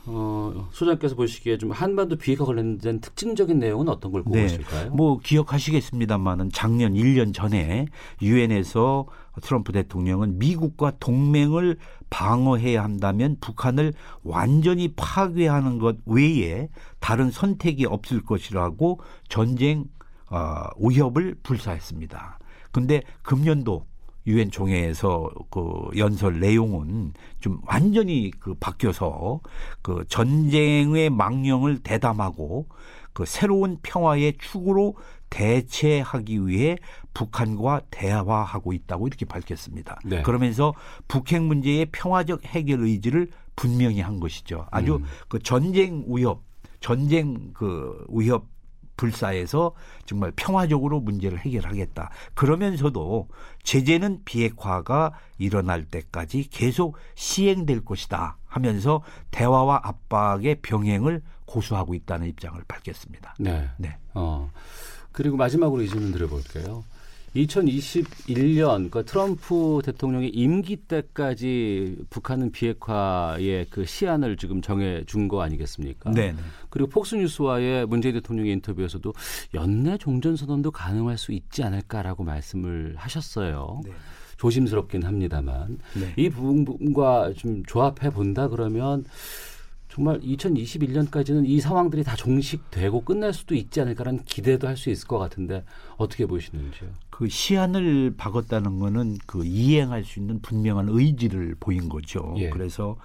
어, 소장께서 보시기에 좀 한반도 비핵화 관련된 특징적인 내용은 어떤 걸 네. 꼽으실까요? 뭐 기억하시겠습니다만은 작년 1년 전에 유엔에서 트럼프 대통령은 미국과 동맹을 방어해야 한다면 북한을 완전히 파괴하는 것 외에 다른 선택이 없을 것이라고 전쟁 어, 위협을 불사했습니다. 근데 금년도 유엔 총회에서 그 연설 내용은 좀 완전히 그 바뀌어서 그 전쟁의 망령을 대담하고 그 새로운 평화의 축으로 대체하기 위해 북한과 대화하고 있다고 이렇게 밝혔습니다. 네. 그러면서 북핵 문제의 평화적 해결 의지를 분명히 한 것이죠. 아주 음. 그 전쟁 위협, 전쟁 그 위협 불사에서 정말 평화적으로 문제를 해결하겠다. 그러면서도 제재는 비핵화가 일어날 때까지 계속 시행될 것이다 하면서 대화와 압박의 병행을 고수하고 있다는 입장을 밝혔습니다. 네. 네. 어. 그리고 마지막으로 이 질문 드려볼게요. 2021년 그 트럼프 대통령의 임기 때까지 북한은 비핵화의 그 시한을 지금 정해 준 거 아니겠습니까? 네. 네. 그리고 폭스뉴스와의 문재인 대통령의 인터뷰에서도 연내 종전 선언도 가능할 수 있지 않을까라고 말씀을 하셨어요. 네. 조심스럽긴 합니다만 네. 이 부분과 좀 조합해 본다 그러면 정말 2021년까지는 이 상황들이 다 종식되고 끝날 수도 있지 않을까라는 기대도 할 수 있을 것 같은데 어떻게 보시는지요? 그 시한을 박았다는 거는 그 이행할 수 있는 분명한 의지를 보인 거죠. 예. 그래서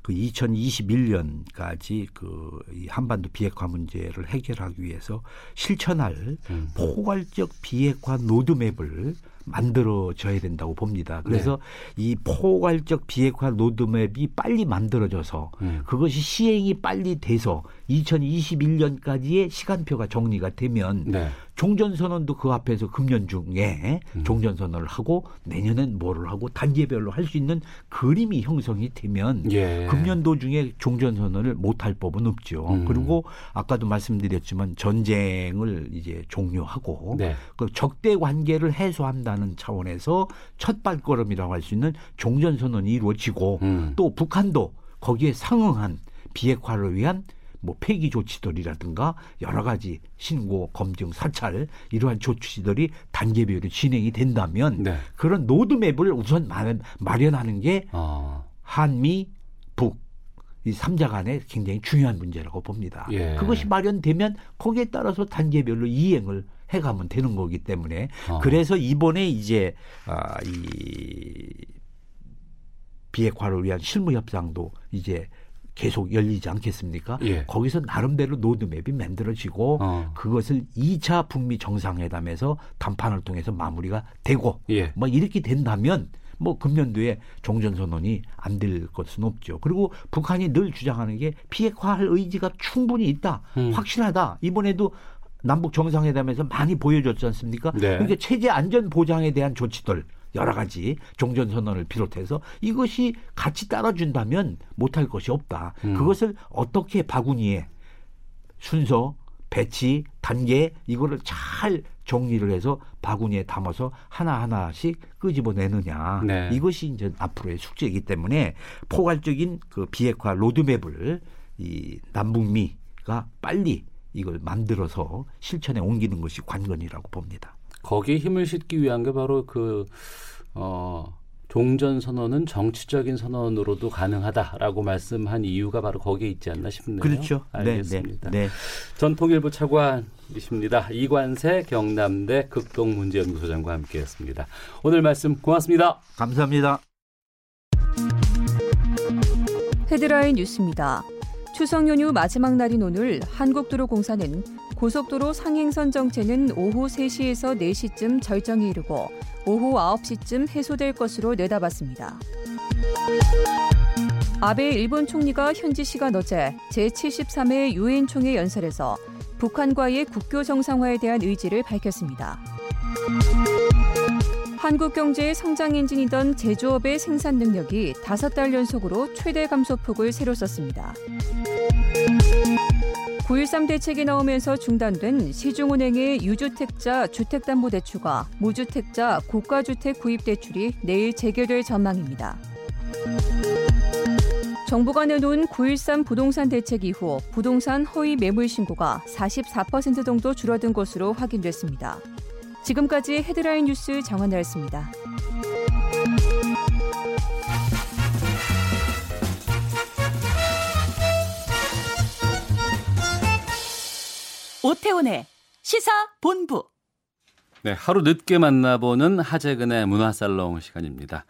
그 2021년까지 그이 한반도 비핵화 문제를 해결하기 위해서 실천할 음. 포괄적 비핵화 로드맵을 만들어져야 된다고 봅니다. 그래서 네. 이 포괄적 비핵화 로드맵이 빨리 만들어져서 음. 그것이 시행이 빨리 돼서 2021년까지의 시간표가 정리가 되면 네. 종전선언도 그 앞에서 금년 중에 음. 종전선언을 하고 내년엔 뭐를 하고 단계별로 할 수 있는 그림이 형성이 되면 예. 금년도 중에 종전선언을 못할 법은 없죠. 음. 그리고 아까도 말씀드렸지만 전쟁을 이제 종료하고 네. 그 적대 관계를 해소한다는 차원에서 첫 발걸음이라고 할 수 있는 종전선언이 이루어지고 음. 또 북한도 거기에 상응한 비핵화를 위한 뭐 폐기 조치들이라든가 여러 가지 신고 검증 사찰 이러한 조치들이 단계별로 진행이 된다면 네. 그런 로드맵을 우선 마련, 마련하는 게 어. 한미 북 이 삼자 간에 굉장히 중요한 문제라고 봅니다. 예. 그것이 마련되면 거기에 따라서 단계별로 이행을 해가면 되는 거기 때문에 어. 그래서 이번에 이제 아, 이 비핵화를 위한 실무 협상도 이제 계속 열리지 않겠습니까? 예. 거기서 나름대로 로드맵이 만들어지고 어. 그것을 2차 북미 정상회담에서 담판을 통해서 마무리가 되고 예. 뭐 이렇게 된다면 뭐 금년도에 종전선언이 안 될 것은 없죠. 그리고 북한이 늘 주장하는 게 비핵화할 의지가 충분히 있다, 음. 확실하다. 이번에도 남북 정상회담에서 많이 보여줬지 않습니까? 네. 그러니까 체제 안전 보장에 대한 조치들 여러 가지 종전선언을 비롯해서 이것이 같이 따라준다면 못할 것이 없다. 음. 그것을 어떻게 바구니에 순서, 배치, 단계 이거를 잘 정리를 해서 바구니에 담아서 하나하나씩 끄집어내느냐. 네. 이것이 이제 앞으로의 숙제이기 때문에 포괄적인 그 비핵화 로드맵을 이 남북미가 빨리 이걸 만들어서 실천에 옮기는 것이 관건이라고 봅니다. 거기에 힘을 싣기 위한 게 바로 그 어, 종전 선언은 정치적인 선언으로도 가능하다라고 말씀한 이유가 바로 거기에 있지 않나 싶네요. 그렇죠. 알겠습니다. 네, 네, 네. 전 통일부 차관이십니다. 이관세 경남대 극동문제연구소장과 함께했습니다. 오늘 말씀 고맙습니다. 감사합니다. 헤드라인 뉴스입니다. 추석 연휴 마지막 날인 오늘 한국도로공사는 고속도로 상행선 정체는 오후 3시에서 4시쯤 절정에 이르고 오후 9시쯤 해소될 것으로 내다봤습니다. 아베 일본 총리가 현지 시간 어제 제73회 유엔 총회 연설에서 북한과의 국교 정상화에 대한 의지를 밝혔습니다. 한국 경제의 성장 엔진이던 제조업의 생산 능력이 다섯 달 연속으로 최대 감소폭을 새로 썼습니다. 9.13 대책이 나오면서 중단된 시중은행의 유주택자 주택담보대출과 무주택자 고가주택 구입대출이 내일 재개될 전망입니다. 정부가 내놓은 9.13 부동산 대책 이후 부동산 허위 매물 신고가 44% 정도 줄어든 것으로 확인됐습니다. 지금까지 헤드라인 뉴스 정한나였습니다. 오태훈의 시사 본부. 네, 하루 늦게 만나보는 하재근의 문화살롱 시간입니다.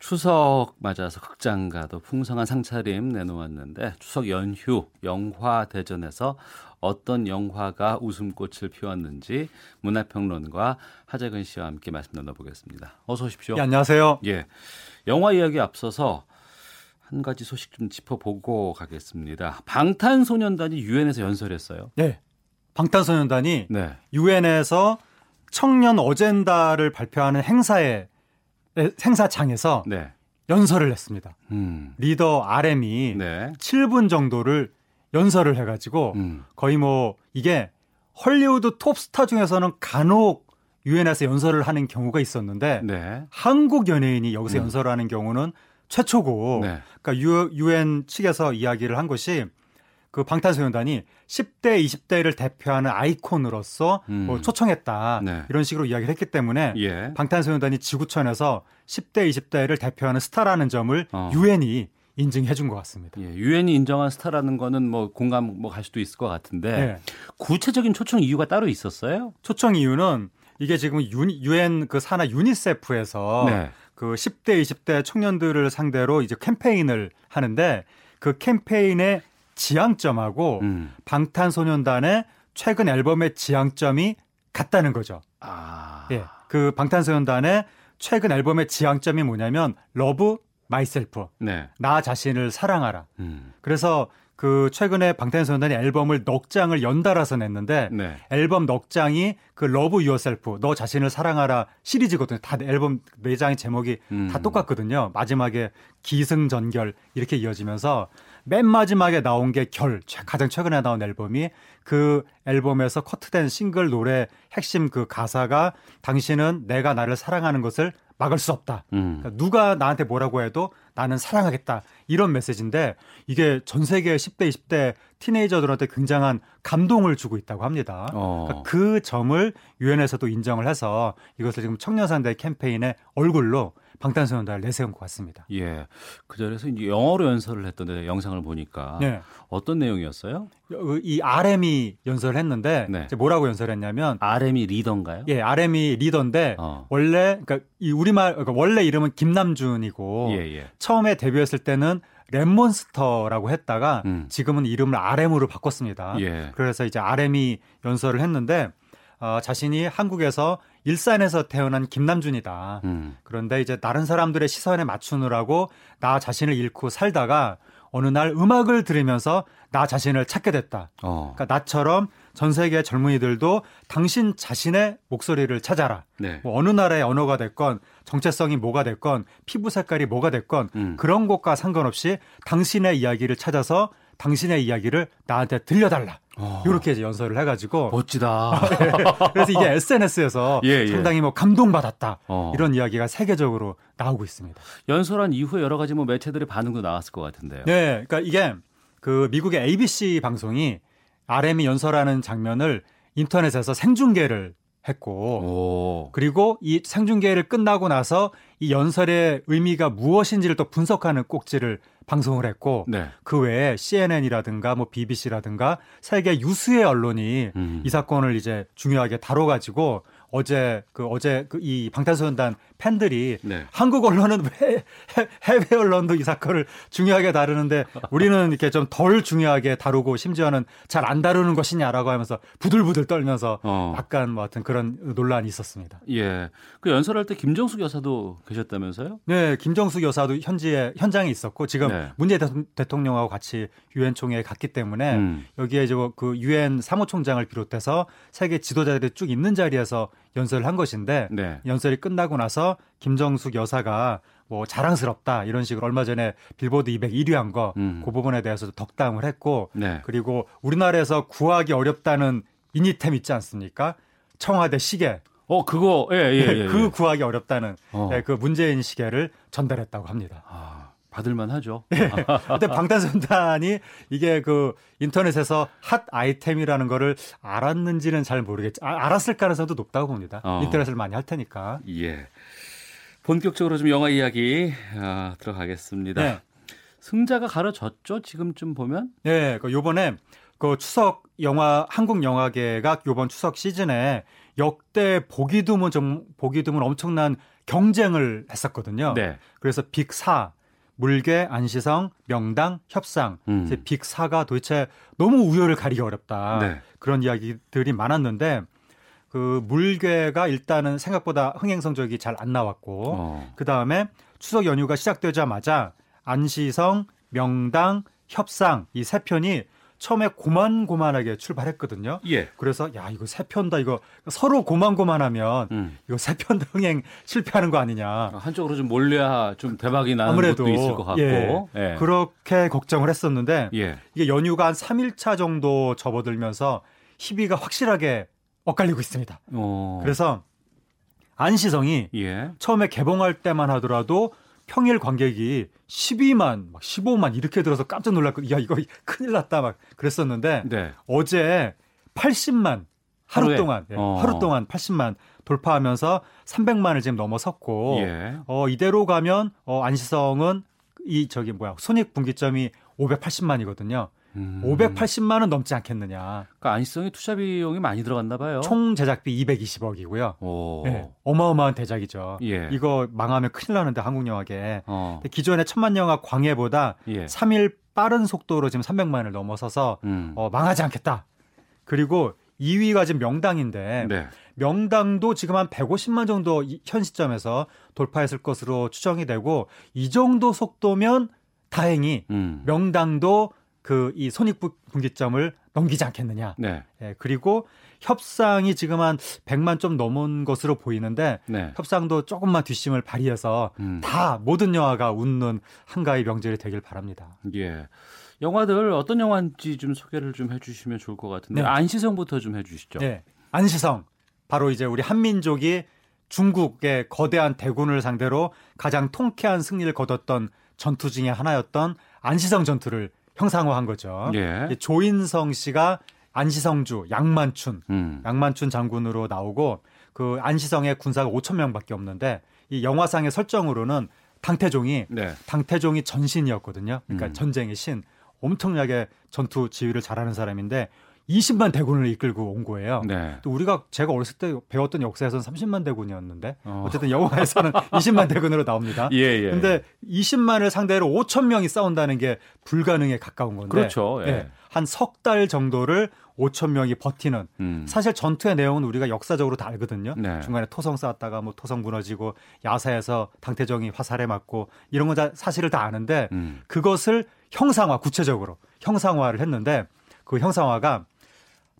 추석 맞아서 극장가도 풍성한 상차림 내놓았는데 추석 연휴 영화 대전에서 어떤 영화가 웃음꽃을 피웠는지 문화평론가 하재근 씨와 함께 말씀 나눠보겠습니다. 어서 오십시오. 예, 안녕하세요. 예, 영화 이야기 앞서서 한 가지 소식 좀 짚어보고 가겠습니다. 방탄소년단이 유엔에서 연설했어요. 네. 방탄소년단이 네. 유엔에서 청년 어젠다를 발표하는 행사에 행사장에서 네. 연설을 했습니다. 음. 리더 RM이 네. 7분 정도를 연설을 해가지고 음. 거의 뭐 이게 헐리우드 톱스타 중에서는 간혹 유엔에서 연설을 하는 경우가 있었는데 네. 한국 연예인이 여기서 음. 연설을 하는 경우는 최초고 네. 그러니까 유엔 측에서 이야기를 한 것이 그 방탄소년단이 10대, 20대를 대표하는 아이콘으로서 음. 뭐 초청했다. 네. 이런 식으로 이야기를 했기 때문에 예. 방탄소년단이 지구촌에서 10대, 20대를 대표하는 스타라는 점을 어. 유엔이 인증해 준 것 같습니다. 예, 유엔이 인정한 스타라는 거는 뭐 공감 뭐 갈 수도 있을 것 같은데 네. 구체적인 초청 이유가 따로 있었어요? 초청 이유는 이게 지금 유엔 그 산하 유니세프에서 네. 그 10대, 20대 청년들을 상대로 이제 캠페인을 하는데 그 캠페인의 지향점하고 음. 방탄소년단의 최근 앨범의 지향점이 같다는 거죠. 아. 예. 그 방탄소년단의 최근 앨범의 지향점이 뭐냐면 Love Myself. 네. 나 자신을 사랑하라. 음. 그래서 그 최근에 방탄소년단이 앨범을 넉 장을 연달아서 냈는데 네. 앨범 넉 장이 그 Love Yourself 너 자신을 사랑하라 시리즈거든요. 다 앨범 네 장의 제목이 음. 다 똑같거든요. 마지막에 기승전결 이렇게 이어지면서 맨 마지막에 나온 게 결 가장 최근에 나온 앨범이 그 앨범에서 커트된 싱글 노래 핵심 그 가사가 당신은 내가 나를 사랑하는 것을 막을 수 없다. 음. 그러니까 누가 나한테 뭐라고 해도 나는 사랑하겠다. 이런 메시지인데 이게 전 세계 10대, 20대 티네이저들한테 굉장한 감동을 주고 있다고 합니다. 어. 그러니까 그 점을 유엔에서도 인정을 해서 이것을 지금 청년상대 캠페인의 얼굴로 방탄소년단을 내세운 것 같습니다. 예. 그 자리에서 이제 영어로 연설을 했던데 영상을 보니까 네. 어떤 내용이었어요? 이 RM이 연설을 했는데 네. 이제 뭐라고 연설했냐면 RM이 리더인가요? 예, RM이 리더인데 어. 원래 그러니까 이 우리말 그러니까 원래 이름은 김남준이고 예, 예. 처음에 데뷔했을 때는 랩몬스터라고 했다가 음. 지금은 이름을 RM으로 바꿨습니다. 예. 그래서 이제 RM이 연설을 했는데 어, 자신이 한국에서 일산에서 태어난 김남준이다. 음. 그런데 이제 다른 사람들의 시선에 맞추느라고 나 자신을 잃고 살다가 어느 날 음악을 들으면서 나 자신을 찾게 됐다. 어. 그러니까 나처럼 전 세계 젊은이들도 당신 자신의 목소리를 찾아라. 네. 뭐 어느 나라의 언어가 됐건 정체성이 뭐가 됐건 피부 색깔이 뭐가 됐건 음. 그런 것과 상관없이 당신의 이야기를 찾아서 당신의 이야기를 나한테 들려달라. 어. 이렇게 이제 연설을 해가지고 멋지다. 그래서 이게 SNS에서 예, 예. 상당히 뭐 감동받았다 어. 이런 이야기가 세계적으로 나오고 있습니다. 연설한 이후에 여러 가지 뭐 매체들의 반응도 나왔을 것 같은데요. 네, 그러니까 이게 그 미국의 ABC 방송이 RM이 연설하는 장면을 인터넷에서 생중계를 했고 오. 그리고 이 생중계를 끝나고 나서 이 연설의 의미가 무엇인지를 또 분석하는 꼭지를 방송을 했고 네. 그 외에 CNN이라든가 뭐 BBC라든가 세계 유수의 언론이 음. 이 사건을 이제 중요하게 다뤄 가지고 어제 그 어제 그 이 방탄소년단 팬들이 네. 한국 언론은 왜 해- 해외 언론도 이 사건을 중요하게 다루는데 우리는 이렇게 좀 덜 중요하게 다루고 심지어는 잘 안 다루는 것이냐라고 하면서 부들부들 떨면서 어. 약간 뭐 하여튼 그런 논란이 있었습니다. 예. 그 연설할 때 김정숙 여사도 계셨다면서요? 네, 김정숙 여사도 현지에 현장에 있었고 지금 네. 문재인 대통- 대통령하고 같이 유엔 총회에 갔기 때문에 음. 여기에 이제 그 유엔 사무총장을 비롯해서 세계 지도자들이 쭉 있는 자리에서 연설을 한 것인데 네. 연설이 끝나고 나서 김정숙 여사가 뭐 자랑스럽다 이런 식으로 얼마 전에 빌보드 200 1위 한 거그 음. 부분에 대해서도 덕담을 했고 네. 그리고 우리나라에서 구하기 어렵다는 이니템 있지 않습니까? 청와대 시계 어, 그거 예, 예, 예. 그 예. 구하기 어렵다는 어. 예, 그 문재인 시계를 전달했다고 합니다. 아, 받을 만 하죠. 근데 방탄소년단이 이게 그 인터넷에서 핫 아이템이라는 거를 알았는지는 잘 모르겠지. 아, 알았을 가능성도 높다고 봅니다. 어. 인터넷을 많이 할 테니까. 예. 본격적으로 좀 영화 이야기 아, 들어가겠습니다. 네. 승자가 가려졌죠. 지금쯤 보면. 네, 그 요번에 그 추석 영화 한국 영화계가 요번 추석 시즌에 역대 보기 드문 좀 보기 드문 엄청난 경쟁을 했었거든요. 네. 그래서 빅 4 물개, 안시성, 명당, 협상 음. 빅4가 도대체 너무 우열을 가리기 어렵다. 네. 그런 이야기들이 많았는데 그 물개가 일단은 생각보다 흥행 성적이 잘 안 나왔고 어. 그 다음에 추석 연휴가 시작되자마자 안시성, 명당, 협상 이 세 편이 처음에 고만고만하게 출발했거든요. 예. 그래서 야 이거 세 편다 이거 서로 고만고만하면 음. 이거 세 편 흥행 실패하는 거 아니냐. 한쪽으로 좀 몰려야 좀 대박이 나는 아무래도 것도 있을 것 같고. 예, 예. 그렇게 걱정을 했었는데 예. 이게 연휴가 한 3일차 정도 접어들면서 희비가 확실하게 엇갈리고 있습니다. 어. 그래서 안시성이 예. 처음에 개봉할 때만 하더라도 평일 관객이 12만, 막 15만 이렇게 들어서 깜짝 놀랐고, 야 이거 큰일 났다 막 그랬었는데 네. 어제 80만 하루 하루에? 동안 예, 어. 하루 동안 80만 돌파하면서 300만을 지금 넘어섰고 예. 어 이대로 가면 어 안시성은 이 저기 뭐야 손익 분기점이 580만이거든요. 음. 580만은 넘지 않겠느냐. 그러니까 안시성이 투자 비용이 많이 들어갔나 봐요. 총 제작비 220억이고요. 오. 네, 어마어마한 대작이죠. 예. 이거 망하면 큰일 나는데 한국 영화계. 어. 기존의 천만 영화 광해보다 예. 3일 빠른 속도로 지금 300만을 넘어서서 음. 어, 망하지 않겠다. 그리고 2위가 지금 명당인데 네. 명당도 지금 한 150만 정도 이- 현 시점에서 돌파했을 것으로 추정이 되고 이 정도 속도면 다행히 음. 명당도 그 이 손익분기점을 넘기지 않겠느냐. 네. 예, 그리고 협상이 지금 한 100만 좀 넘은 것으로 보이는데 네. 협상도 조금만 뒷심을 발휘해서 음. 다 모든 영화가 웃는 한가위 명절이 되길 바랍니다. 예. 영화들 어떤 영화인지 좀 소개를 좀 해주시면 좋을 것 같은데 네. 안시성부터 좀 해주시죠. 네. 안시성 바로 이제 우리 한민족이 중국의 거대한 대군을 상대로 가장 통쾌한 승리를 거뒀던 전투 중의 하나였던 안시성 전투를 형상화한 거죠. 예. 이 조인성 씨가 안시성주 양만춘 음. 양만춘 장군으로 나오고 그 안시성의 군사가 5천 명밖에 없는데 이 영화상의 설정으로는 당태종이 네. 당태종이 전신이었거든요. 그러니까 음. 전쟁의 신 엄청나게 전투 지휘를 잘하는 사람인데 20만 대군을 이끌고 온 거예요. 네. 또 우리가 제가 어렸을 때 배웠던 역사에서는 30만 대군이었는데 어. 어. 쨌든 영화에서는 20만 대군으로 나옵니다. 예, 예. 근데 20만을 상대로 5천 명이 싸운다는 게 불가능에 가까운 건데 그렇죠. 예. 한석 달 정도를 5천 명이 버티는 음. 사실 전투의 내용은 우리가 역사적으로 다 알거든요. 네. 중간에 토성 쌓았다가 뭐 토성 무너지고 야사에서 당태종이 화살에 맞고 이런 건 다 사실을 다 아는데 음. 그것을 형상화 구체적으로 형상화를 했는데 그 형상화가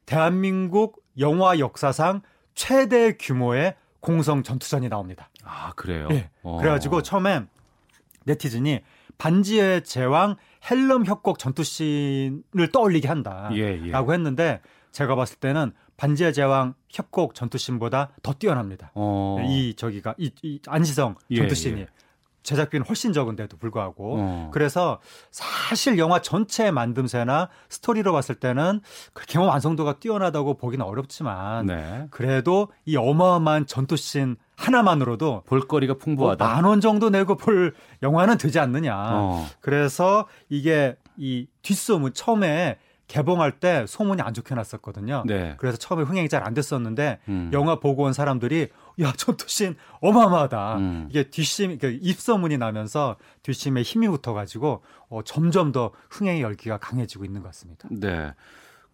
대한민국 영화 역사상 최대 규모의 공성 전투전이 나옵니다. 아 그래요. 예. 어. 그래가지고 처음에 네티즌이 반지의 제왕 헬름 협곡 전투씬을 떠올리게 한다. 예, 예. 라고 했는데 제가 봤을 때는 반지의 제왕 협곡 전투씬보다 더 뛰어납니다. 어. 이 저기가 이, 이 안시성 예, 전투씬이 예. 제작비는 훨씬 적은데도 불구하고 어. 그래서 사실 영화 전체 만듦새나 스토리로 봤을 때는 그렇게 뭐 완성도가 뛰어나다고 보기는 어렵지만 네. 그래도 이 어마어마한 전투씬 하나만으로도 볼거리가 뭐 풍부하다. 만원 정도 내고 볼 영화는 되지 않느냐. 어. 그래서 이게 이 뒷소문 처음에 개봉할 때 소문이 안 좋게 났었거든요. 네. 그래서 처음에 흥행이 잘 안 됐었는데 음. 영화 보고 온 사람들이 야 전투씬 어마어마하다. 음. 이게 뒷심 그 입소문이 나면서 뒷심에 힘이 붙어가지고 어, 점점 더 흥행의 열기가 강해지고 있는 것 같습니다. 네.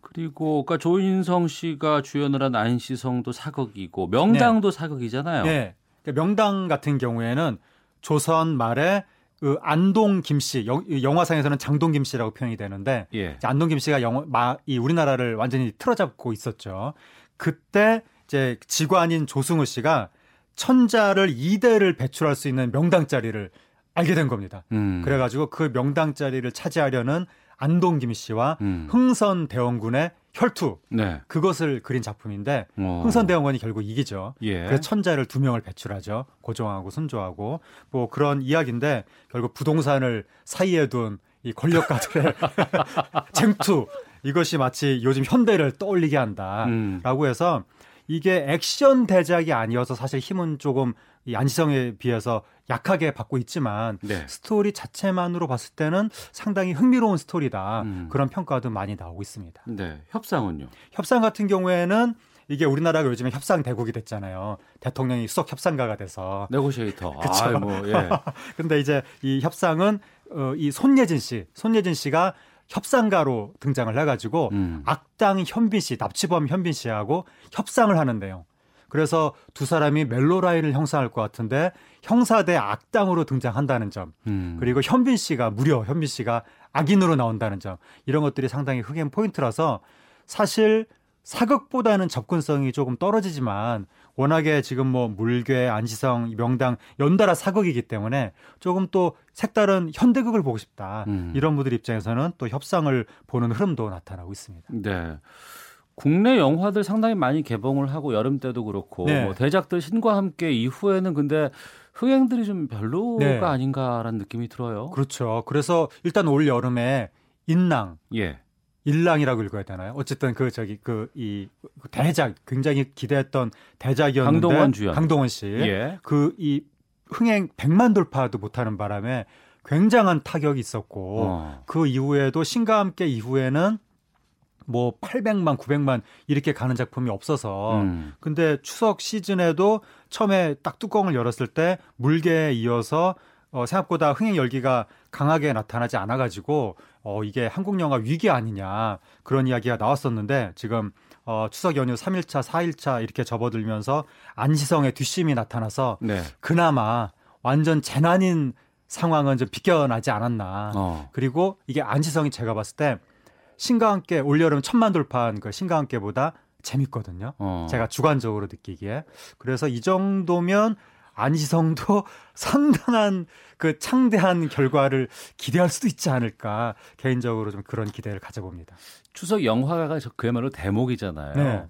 그리고 그러니까 조인성 씨가 주연을 한 안시성도 사극이고 명당도 사극이잖아요. 네. 그러니까 명당 같은 경우에는 조선 말에 그 안동 김씨 영- 영화상에서는 장동 김씨라고 표현이 되는데 예. 안동 김씨가 영어 마, 이 우리나라를 완전히 틀어잡고 있었죠. 그때 이제 직관인 조승우 씨가 천자를 2대를 배출할 수 있는 명당 자리를 알게 된 겁니다. 음. 그래가지고 그 명당 자리를 차지하려는 안동 김 씨와 음. 흥선 대원군의 혈투 네. 그것을 그린 작품인데 어. 흥선 대원군이 결국 이기죠. 예. 그래서 천자를 두 명을 배출하죠. 고종하고 순조하고 뭐 그런 이야기인데 결국 부동산을 사이에 둔 이 권력가들의 쟁투 이것이 마치 요즘 현대를 떠올리게 한다라고 음. 해서 이게 액션 대작이 아니어서 사실 힘은 조금 이 안시성에 비해서 약하게 받고 있지만 네. 스토리 자체만으로 봤을 때는 상당히 흥미로운 스토리다 음. 그런 평가도 많이 나오고 있습니다. 네. 협상은요? 협상 같은 경우에는 이게 우리나라가 요즘에 협상 대국이 됐잖아요. 대통령이 수석 협상가가 돼서. 네고시에이터. 아, 뭐 예. 근데 이제 이 협상은 어, 이 손예진 씨, 손예진 씨가 협상가로 등장을 해가지고 음. 악당 현빈 씨, 납치범 현빈 씨하고 협상을 하는데요. 그래서 두 사람이 멜로 라인을 형성할 것 같은데 형사 대 악당으로 등장한다는 점. 음. 그리고 현빈 씨가 무려 현빈 씨가 악인으로 나온다는 점. 이런 것들이 상당히 흑연 포인트라서 사실 사극보다는 접근성이 조금 떨어지지만 워낙에 지금 뭐 물괴, 안시성, 명당 연달아 사극이기 때문에 조금 또 색다른 현대극을 보고 싶다. 음. 이런 분들 입장에서는 또 협상을 보는 흐름도 나타나고 있습니다. 네. 국내 영화들 상당히 많이 개봉을 하고 여름 때도 그렇고 네. 뭐 대작들 신과 함께 이후에는 근데 흥행들이 좀 별로가 네. 아닌가라는 느낌이 들어요. 그렇죠. 그래서 일단 올 여름에 인랑, 예. 일랑이라고 읽어야 되나요? 어쨌든 그 저기 그 이 대작 굉장히 기대했던 대작이었는데 강동원 주연. 강동원 씨. 예. 그이 흥행 100만 돌파도 못하는 바람에 굉장한 타격이 있었고 어. 그 이후에도 신과 함께 이후에는 뭐 800만, 900만 이렇게 가는 작품이 없어서 음. 근데 추석 시즌에도 처음에 딱 뚜껑을 열었을 때 물개에 이어서 어, 생각보다 흥행 열기가 강하게 나타나지 않아 가지고 어, 이게 한국 영화 위기 아니냐 그런 이야기가 나왔었는데 지금 어, 추석 연휴 3일차, 4일차 이렇게 접어들면서 안시성의 뒷심이 나타나서 네. 그나마 완전 재난인 상황은 좀 비껴나지 않았나. 어. 그리고 이게 안시성이 제가 봤을 때 신과 함께 올여름 천만 돌파한 그 신과 함께보다 재밌거든요. 어. 제가 주관적으로 느끼기에. 그래서 이 정도면 안시성도 상당한 그 창대한 결과를 기대할 수도 있지 않을까 개인적으로 좀 그런 기대를 가져봅니다. 추석 영화가 저- 그야말로 대목이잖아요. 네.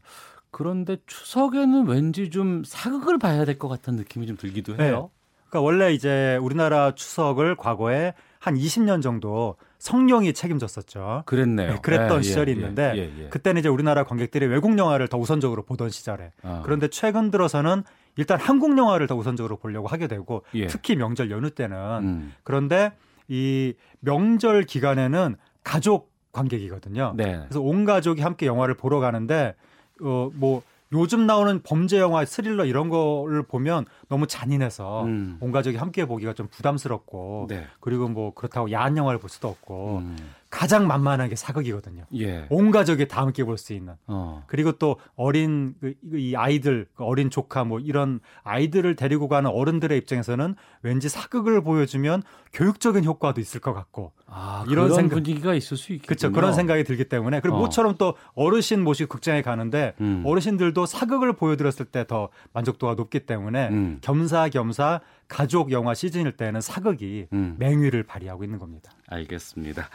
그런데 추석에는 왠지 좀 사극을 봐야 될 것 같은 느낌이 좀 들기도 해요. 그러니까 원래 이제 우리나라 추석을 과거에 한 20년 정도 성룡이 책임졌었죠. 그랬네요. 네, 그랬던 예, 시절이 예, 있는데 예, 예. 그때는 이제 우리나라 관객들이 외국 영화를 더 우선적으로 보던 시절에 어. 그런데 최근 들어서는 일단 한국 영화를 더 우선적으로 보려고 하게 되고 예. 특히 명절 연휴 때는 음. 그런데 이 명절 기간에는 가족 관객이거든요. 네. 그래서 온 가족이 함께 영화를 보러 가는데 어뭐 요즘 나오는 범죄 영화, 스릴러 이런 거를 보면 너무 잔인해서 음. 온 가족이 함께 보기가 좀 부담스럽고 네. 그리고 뭐 그렇다고 야한 영화를 볼 수도 없고 음. 가장 만만한 게 사극이거든요. 예. 온 가족이 다 함께 볼 수 있는. 어. 그리고 또 어린 그, 이 아이들, 그 어린 조카 뭐 이런 아이들을 데리고 가는 어른들의 입장에서는 왠지 사극을 보여주면 교육적인 효과도 있을 것 같고 아, 이런 그런 생각- 분위기가 있을 수 있겠군요. 그렇죠. 그런 생각이 들기 때문에 그리고 어. 모처럼 또 어르신 모시고 극장에 가는데 음. 어르신들도 사극을 보여드렸을 때 더 만족도가 높기 때문에 음. 겸사겸사 가족 영화 시즌일 때는 사극이 음. 맹위를 발휘하고 있는 겁니다. 알겠습니다.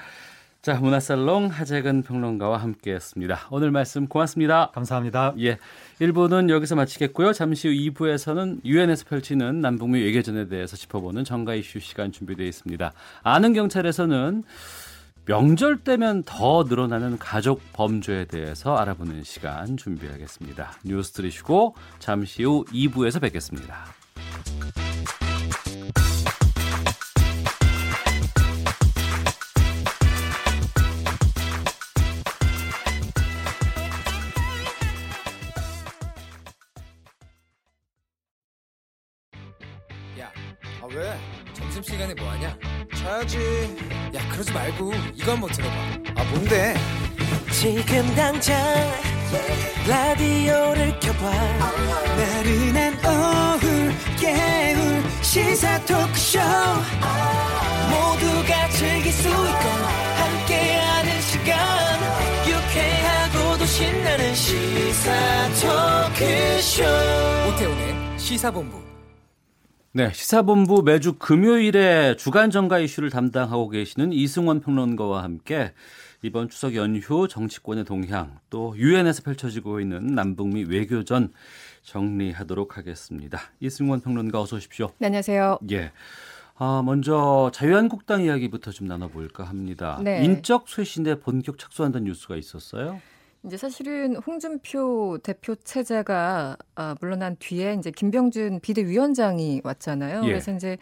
자, 문화살롱 하재근 평론가와 함께했습니다. 오늘 말씀 고맙습니다. 감사합니다. 예, 1부는 여기서 마치겠고요. 잠시 후 2부에서는 유엔에서 펼치는 남북미 외교전에 대해서 짚어보는 정가 이슈 시간 준비되어 있습니다. 아는 경찰에서는 명절 때면 더 늘어나는 가족 범죄에 대해서 알아보는 시간 준비하겠습니다. 뉴스 들으시고 잠시 후 2부에서 뵙겠습니다. 당장 라디오를 켜봐. 나른한 오후 깨울 시사 토크쇼. 모두가 즐길 수 있고 함께하는 시간. 유쾌하고도 신나는 시사 토크쇼. 오태훈의 시사본부. 네, 시사본부 매주 금요일에 주간 정가 이슈를 담당하고 계시는 이승원 평론가와 함께 이번 추석 연휴 정치권의 동향 또 유엔에서 펼쳐지고 있는 남북미 외교전 정리하도록 하겠습니다. 이승원 평론가 어서 오십시오. 네, 안녕하세요. 예. 아, 먼저 자유한국당 이야기부터 좀 나눠볼까 합니다. 네. 인적 쇄신에 본격 착수한다는 뉴스가 있었어요. 이제 사실은 홍준표 대표 체제가 아, 물러난 뒤에 이제 김병준 비대위원장이 왔잖아요. 예. 그래서 이제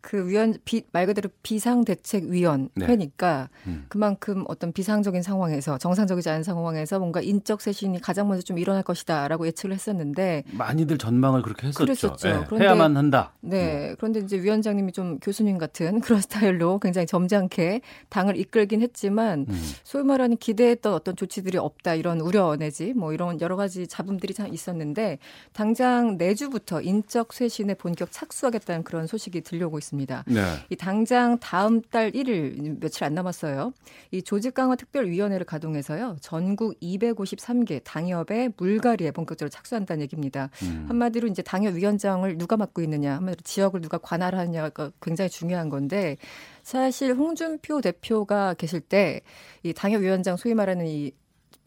그 위원 비, 말 그대로 비상대책위원회니까 네. 음. 그만큼 어떤 비상적인 상황에서 정상적이지 않은 상황에서 뭔가 인적 쇄신이 가장 먼저 좀 일어날 것이다라고 예측을 했었는데 많이들 전망을 그렇게 했었죠. 그랬었죠. 네. 그런데, 해야만 한다. 네. 뭐. 그런데 이제 위원장님이 좀 교수님 같은 그런 스타일로 굉장히 점잖게 당을 이끌긴 했지만 음. 소위 말하는 기대했던 어떤 조치들이 없다 이런 우려 내지 뭐 이런 여러 가지 잡음들이 참 있었는데 당장 내주부터 인적 쇄신에 본격 착수하겠다는 그런 소식이 들려오고 있습니다. 네. 이 당장 다음 달 1일 며칠 안 남았어요. 이 조직 강화 특별위원회를 가동해서요. 전국 253개 당협의 물갈이에 본격적으로 착수한다는 얘기입니다. 음. 한마디로 이제 당협 위원장을 누가 맡고 있느냐, 한마디로 지역을 누가 관할하느냐가 굉장히 중요한 건데 사실 홍준표 대표가 계실 때 이 당협위원장 소위 말하는 이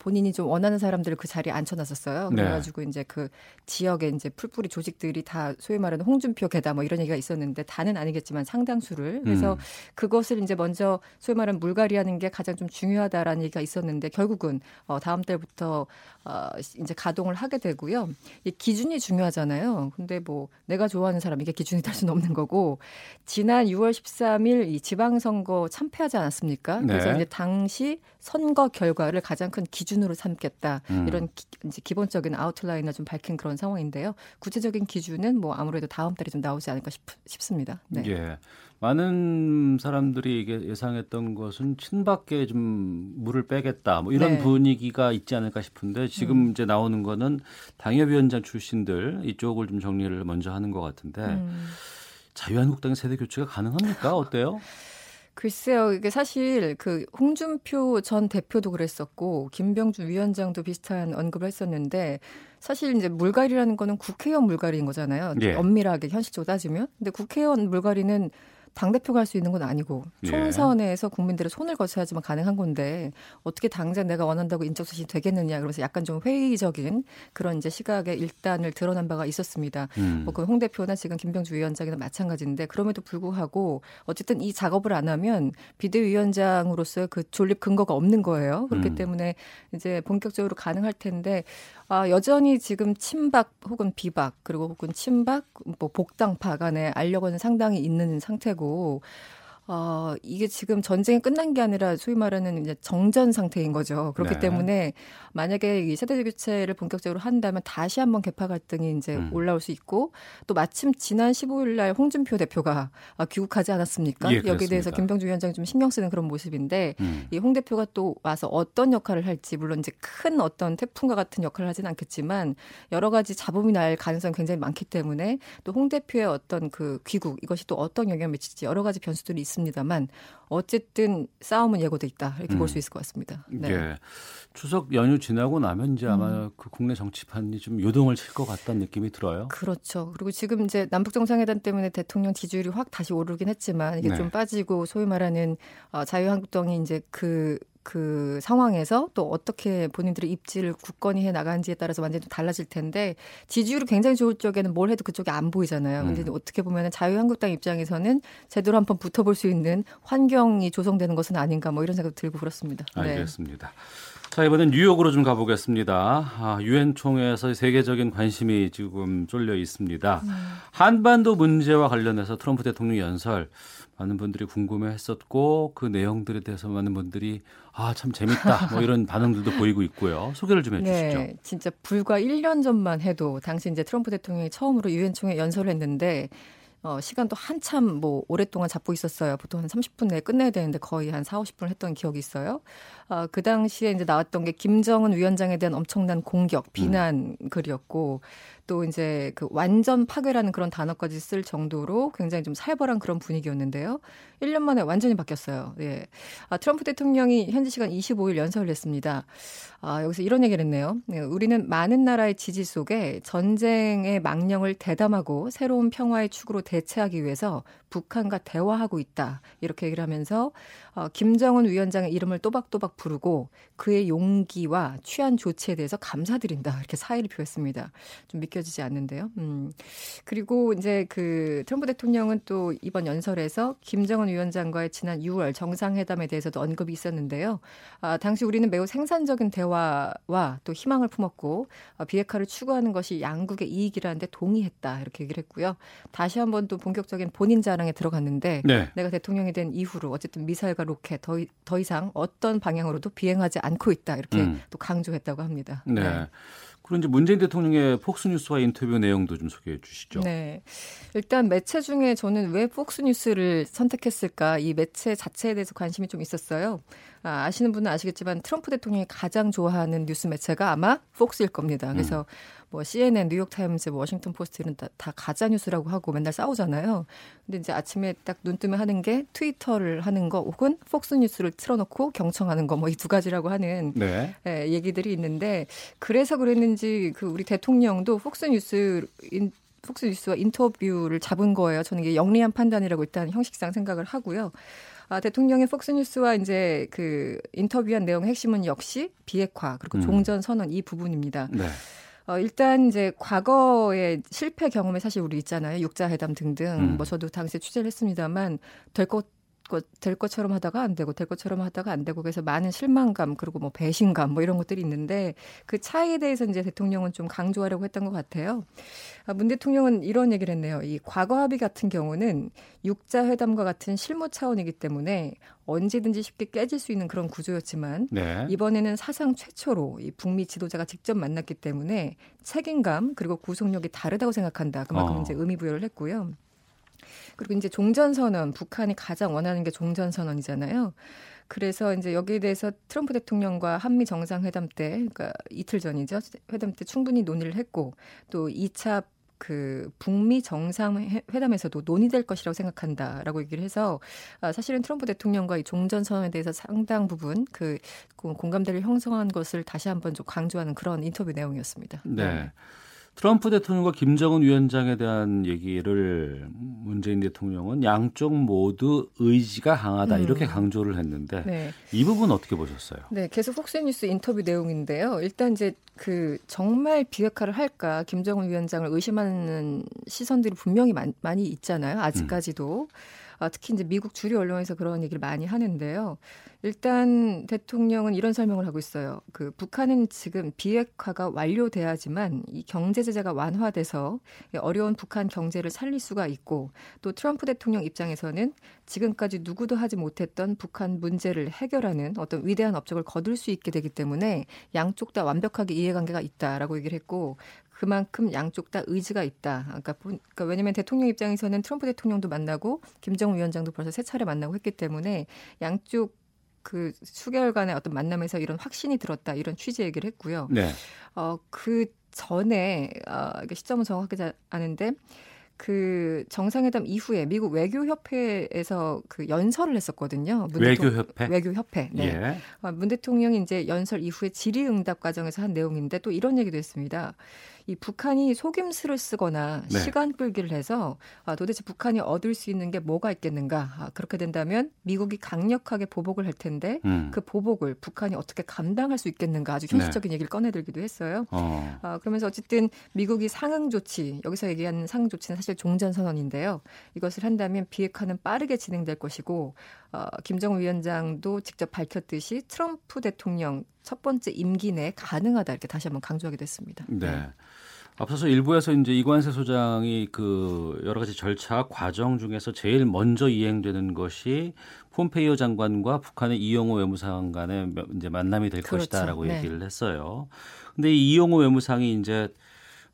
본인이 좀 원하는 사람들을 그 자리에 앉혀놨었어요. 네. 그래가지고 네. 이제 그 지역에 이제 풀뿌리 조직들이 다 소위 말하는 홍준표 계다 뭐 이런 얘기가 있었는데 다는 아니겠지만 상당수를 그래서 음. 그것을 이제 먼저 소위 말하는 물갈이하는 게 가장 좀 중요하다라는 얘기가 있었는데 결국은 어 다음 달부터 어 이제 가동을 하게 되고요. 이 기준이 중요하잖아요. 근데 뭐 내가 좋아하는 사람 이게 기준이 될 수는 없는 거고 지난 6월 13일 이 지방선거 참패하지 않았습니까? 네. 그래서 이제 당시 선거 결과를 가장 큰 기준으로 삼겠다 음. 이런 기, 이제 기본적인 아웃라인을 좀 밝힌 그런 상황인데요. 구체적인 기준은 뭐 아무래도 다음 달에 좀 나오지 않을까 싶, 습니다 네. 예. 많은 사람들이 이게 예상했던 것은 친박계 좀 물을 빼겠다 뭐 이런 네. 분위기가 있지 않을까 싶은데 지금 음. 이제 나오는 거는 당협위원장 출신들 이쪽을 좀 정리를 먼저 하는 것 같은데 음. 자유한국당의 세대 교체가 가능합니까? 어때요? 글쎄요, 이게 사실 그 홍준표 전 대표도 그랬었고 김병준 위원장도 비슷한 언급을 했었는데 사실 이제 물갈이라는 거는 국회의원 물갈이인 거잖아요. 예. 엄밀하게 현실적으로 따지면. 근데 국회의원 물갈이는 당대표가 할 수 있는 건 아니고 예. 총선에서 국민들의 손을 거쳐야지만 가능한 건데 어떻게 당장 내가 원한다고 인적쇄신 되겠느냐 그러면서 약간 좀 회의적인 그런 이제 시각의 일단을 드러난 바가 있었습니다. 음. 뭐그 홍 대표나 지금 김병주 위원장이나 마찬가지인데 그럼에도 불구하고 어쨌든 이 작업을 안 하면 비대위원장으로서 그 존립 근거가 없는 거예요. 그렇기 음. 때문에 이제 본격적으로 가능할 텐데 아, 여전히 지금 친박 혹은 비박 그리고 혹은 친박 뭐 복당파 간에 알력은 상당히 있는 상태고 어, 이게 지금 전쟁이 끝난 게 아니라 소위 말하는 이제 정전 상태인 거죠. 그렇기 네. 때문에 만약에 이 세대 교체를 본격적으로 한다면 다시 한번 개파 갈등이 이제 음. 올라올 수 있고 또 마침 지난 15일 날 홍준표 대표가 아, 귀국하지 않았습니까? 예, 여기에 대해서 김병주 위원장이 좀 신경 쓰는 그런 모습인데 음. 이홍 대표가 또 와서 어떤 역할을 할지 물론 이제 큰 어떤 태풍과 같은 역할을 하진 않겠지만 여러 가지 잡음이 날 가능성이 굉장히 많기 때문에 또 홍 대표의 어떤 그 귀국 이것이 또 어떤 영향을 미칠지 여러 가지 변수들이 있습니다. 있습니다만 어쨌든 싸움은 예고돼 있다 이렇게 음. 볼수 있을 것 같습니다. 네. 예. 추석 연휴 지나고 나면 이제 아마 음. 그 국내 정치판이 좀 요동을 칠 것 같다는 느낌이 들어요. 그렇죠. 그리고 지금 이제 남북 정상회담 때문에 대통령 지지율이 확 다시 오르긴 했지만 이게 네. 좀 빠지고 소위 말하는 어, 자유한국당이 이제 그 그 상황에서 또 어떻게 본인들의 입지를 굳건히 해 나가는지에 따라서 완전히 좀 달라질 텐데 지지율이 굉장히 좋을 적에는 뭘 해도 그쪽이 안 보이잖아요. 근데 음. 어떻게 보면 자유한국당 입장에서는 제대로 한번 붙어볼 수 있는 환경이 조성되는 것은 아닌가 뭐 이런 생각도 들고 그렇습니다. 네. 알겠습니다. 자 이번엔 뉴욕으로 좀 가보겠습니다. 아, 유엔 총회에서 세계적인 관심이 지금 쏠려 있습니다. 음. 한반도 문제와 관련해서 트럼프 대통령 연설 많은 분들이 궁금해했었고 그 내용들에 대해서 많은 분들이 아 참 재밌다 뭐 이런 반응들도 보이고 있고요. 소개를 좀 해주시죠. 네, 진짜 불과 1년 전만 해도 당시 이제 트럼프 대통령이 처음으로 유엔 총회 연설을 했는데 어, 시간도 한참 뭐 오랫동안 잡고 있었어요. 보통 한 30분 내에 끝내야 되는데 거의 한 4, 50분을 했던 기억이 있어요. 어, 그 당시에 이제 나왔던 게 김정은 위원장에 대한 엄청난 공격, 비난 음. 글이었고 또 이제 그 완전 파괴라는 그런 단어까지 쓸 정도로 굉장히 좀 살벌한 그런 분위기였는데요. 1년 만에 완전히 바뀌었어요. 예. 아, 트럼프 대통령이 현지 시간 25일 연설을 했습니다. 아, 여기서 이런 얘기를 했네요. 네, 우리는 많은 나라의 지지 속에 전쟁의 망령을 대담하고 새로운 평화의 축으로 대체하기 위해서 북한과 대화하고 있다. 이렇게 얘기를 하면서 어, 김정은 위원장의 이름을 또박또박 부르고 그의 용기와 취한 조치에 대해서 감사드린다. 이렇게 사의를 표했습니다. 좀 믿겨지지 않는데요. 음. 그리고 이제 그 트럼프 대통령은 또 이번 연설에서 김정은 위원장과의 지난 6월 정상회담에 대해서도 언급이 있었는데요. 아, 당시 우리는 매우 생산적인 대화와 또 희망을 품었고 아, 비핵화를 추구하는 것이 양국의 이익이라는데 동의했다 이렇게 얘기를 했고요. 다시 한번 또 본격적인 본인 자랑에 들어갔는데 네. 내가 대통령이 된 이후로 어쨌든 미사일과 로켓 더, 더 이상 어떤 방향으로도 비행하지 않고 있다 이렇게 음. 또 강조했다고 합니다. 네. 네. 그럼 이제 문재인 대통령의 폭스뉴스와 인터뷰 내용도 좀 소개해 주시죠. 네. 일단 매체 중에 저는 왜 폭스뉴스를 선택했을까 이 매체 자체에 대해서 관심이 좀 있었어요. 아, 아시는 분은 아시겠지만 트럼프 대통령이 가장 좋아하는 뉴스 매체가 아마 폭스일 겁니다. 그래서 음. 뭐 CNN, 뉴욕타임즈, 워싱턴 포스트는 다, 다 가짜 뉴스라고 하고 맨날 싸우잖아요. 근데 이제 아침에 딱 눈 뜨면 하는 게 트위터를 하는 거 혹은 폭스 뉴스를 틀어놓고 경청하는 거 뭐 이 두 가지라고 하는 네. 예, 얘기들이 있는데 그래서 그랬는지 그 우리 대통령도 폭스 뉴스 인, 폭스 뉴스와 인터뷰를 잡은 거예요. 저는 이게 영리한 판단이라고 일단 형식상 생각을 하고요. 아, 대통령의 폭스뉴스와 이제 그 인터뷰한 내용의 핵심은 역시 비핵화 그리고 음. 종전 선언 이 부분입니다. 네. 어, 일단 이제 과거의 실패 경험에 사실 우리 있잖아요. 육자회담 등등. 음. 뭐 저도 당시에 취재를 했습니다만 될 것 될 것처럼 하다가 안 되고 될 것처럼 하다가 안 되고 그래서 많은 실망감 그리고 뭐 배신감 뭐 이런 것들이 있는데 그 차이에 대해서 이제 대통령은 좀 강조하려고 했던 것 같아요. 아, 문 대통령은 이런 얘기를 했네요. 이 과거 합의 같은 경우는 육자 회담과 같은 실무 차원이기 때문에 언제든지 쉽게 깨질 수 있는 그런 구조였지만 네. 이번에는 사상 최초로 이 북미 지도자가 직접 만났기 때문에 책임감 그리고 구속력이 다르다고 생각한다. 그만큼 어. 이제 의미 부여를 했고요. 그리고 이제 종전선언, 북한이 가장 원하는 게 종전선언이잖아요. 그래서 이제 여기에 대해서 트럼프 대통령과 한미 정상회담 때, 그러니까 이틀 전이죠. 회담 때 충분히 논의를 했고, 또 2차 그 북미 정상회담에서도 논의될 것이라고 생각한다라고 얘기를 해서 아, 사실은 트럼프 대통령과 이 종전 선언에 대해서 상당 부분 그 공감대를 형성한 것을 다시 한번 좀 강조하는 그런 인터뷰 내용이었습니다. 네. 네. 트럼프 대통령과 김정은 위원장에 대한 얘기를 문재인 대통령은 양쪽 모두 의지가 강하다 음. 이렇게 강조를 했는데 네. 이 부분 어떻게 보셨어요? 네, 계속 폭스뉴스 인터뷰 내용인데요. 일단 이제 그 정말 비핵화를 할까 김정은 위원장을 의심하는 시선들이 분명히 많, 많이 있잖아요. 아직까지도. 음. 아, 특히 이제 미국 주류 언론에서 그런 얘기를 많이 하는데요. 일단 대통령은 이런 설명을 하고 있어요. 그 북한은 지금 비핵화가 완료돼야지만 이 경제 제재가 완화돼서 어려운 북한 경제를 살릴 수가 있고 또 트럼프 대통령 입장에서는 지금까지 누구도 하지 못했던 북한 문제를 해결하는 어떤 위대한 업적을 거둘 수 있게 되기 때문에 양쪽 다 완벽하게 이해관계가 있다라고 얘기를 했고 그만큼 양쪽 다 의지가 있다. 그러니까, 그러니까 왜냐하면 대통령 입장에서는 트럼프 대통령도 만나고 김정은 위원장도 벌써 세 차례 만나고 했기 때문에 양쪽 그 수개월간의 어떤 만남에서 이런 확신이 들었다 이런 취지 얘기를 했고요. 네. 어그 전에 어 시점은 정확하지 않은데 그 정상회담 이후에 미국 외교협회에서 그 연설을 했었거든요. 외교협회? 외교협회. 네. 예. 아, 문 대통령이 이제 연설 이후에 질의응답 과정에서 한 내용인데 또 이런 얘기도 했습니다. 이 북한이 속임수를 쓰거나 네. 시간 끌기를 해서 아, 도대체 북한이 얻을 수 있는 게 뭐가 있겠는가? 아, 그렇게 된다면 미국이 강력하게 보복을 할 텐데 음. 그 보복을 북한이 어떻게 감당할 수 있겠는가? 아주 현실적인 네. 얘기를 꺼내들기도 했어요. 어. 아, 그러면서 어쨌든 미국이 상응 조치 여기서 얘기하는 상응 조치는 사실 종전 선언인데요. 이것을 한다면 비핵화는 빠르게 진행될 것이고 어, 김정은 위원장도 직접 밝혔듯이 트럼프 대통령 첫 번째 임기 내에 가능하다 이렇게 다시 한번 강조하기도 했습니다. 네. 네. 앞서서 일부에서 이제 이관세 소장이 그 여러 가지 절차 과정 중에서 제일 먼저 이행되는 것이 폼페이오 장관과 북한의 이용호 외무상 간의 이제 만남이 될 그렇죠. 것이다라고 네. 얘기를 했어요. 근데 이 이용호 외무상이 이제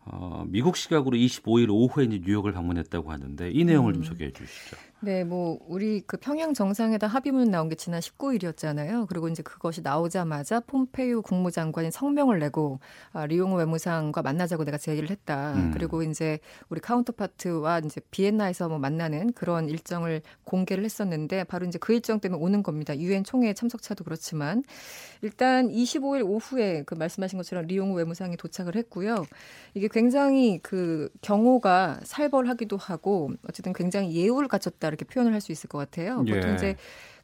어, 미국 시각으로 25일 오후에 이제 뉴욕을 방문했다고 하는데 이 내용을 음. 좀 소개해 주시죠. 네, 뭐 우리 그 평양 정상회담 합의문 나온 게 지난 19일이었잖아요. 그리고 이제 그것이 나오자마자 폼페이오 국무장관이 성명을 내고 아, 리용호 외무상과 만나자고 내가 제의를 했다. 음. 그리고 이제 우리 counterpart와 이제 비엔나에서 뭐 만나는 그런 일정을 공개를 했었는데 바로 이제 그 일정 때문에 오는 겁니다. 유엔 총회 참석차도 그렇지만 일단 25일 오후에 그 말씀하신 것처럼 리용호 외무상이 도착을 했고요. 이게 굉장히 그 경호가 살벌하기도 하고 어쨌든 굉장히 예우를 갖췄다. 이렇게 표현을 할 수 있을 것 같아요. 보통 예. 이제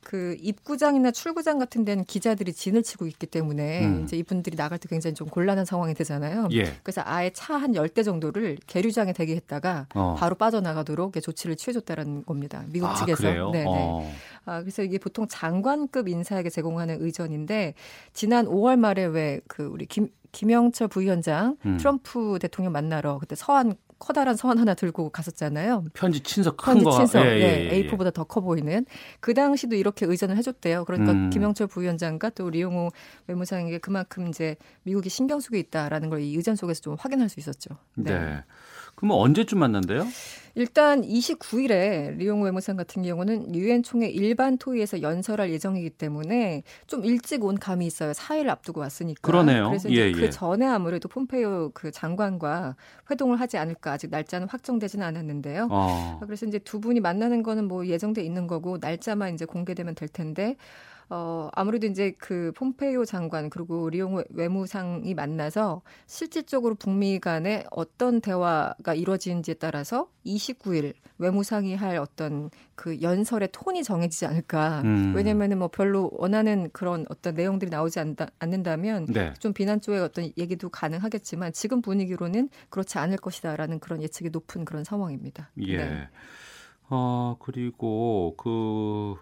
그 입구장이나 출구장 같은 데는 기자들이 진을 치고 있기 때문에 음. 이제 이분들이 나갈 때 굉장히 좀 곤란한 상황이 되잖아요. 예. 그래서 아예 차 한 열대 정도를 계류장에 대기했다가 어. 바로 빠져나가도록 조치를 취해줬다는 겁니다. 미국 아, 측에서. 네, 네. 어. 아, 그래서 이게 보통 장관급 인사에게 제공하는 의전인데 지난 5월 말에 왜 그 우리 김 김영철 부위원장 음. 트럼프 대통령 만나러 그때 서한 커다란 서원 하나 들고 갔었잖아요. 편지 친서 큰 편지 친서, 예, 예, 예, A4보다 더 커 보이는. 그 당시도 이렇게 의전을 해줬대요. 그러니까 음. 김영철 부위원장과 또 리용호 외무상에게 그만큼 이제 미국이 신경 쓰고 있다라는 걸 이 의전 속에서 좀 확인할 수 있었죠. 네. 네. 그럼 언제쯤 만난대요? 일단 29일에 리용 외무상 같은 경우는 유엔 총회 일반 토의에서 연설할 예정이기 때문에 좀 일찍 온 감이 있어요. 4일 앞두고 왔으니까. 그러네요. 그래서 예, 그 예. 전에 아무래도 폼페이오 그 장관과 회동을 하지 않을까 아직 날짜는 확정되지는 않았는데요. 어. 그래서 이제 두 분이 만나는 거는 뭐 예정돼 있는 거고 날짜만 이제 공개되면 될 텐데 어, 아무래도 이제 그 폼페이오 장관 그리고 리용 외무상이 만나서 실질적으로 북미 간에 어떤 대화가 이루어지는지에 따라서 29일 외무상이 할 어떤 그 연설의 톤이 정해지지 않을까. 음. 왜냐면은 뭐 별로 원하는 그런 어떤 내용들이 나오지 않다, 않는다면 네. 좀 비난 쪽의 어떤 얘기도 가능하겠지만 지금 분위기로는 그렇지 않을 것이다라는 그런 예측이 높은 그런 상황입니다. 예. 네. 어, 그리고 그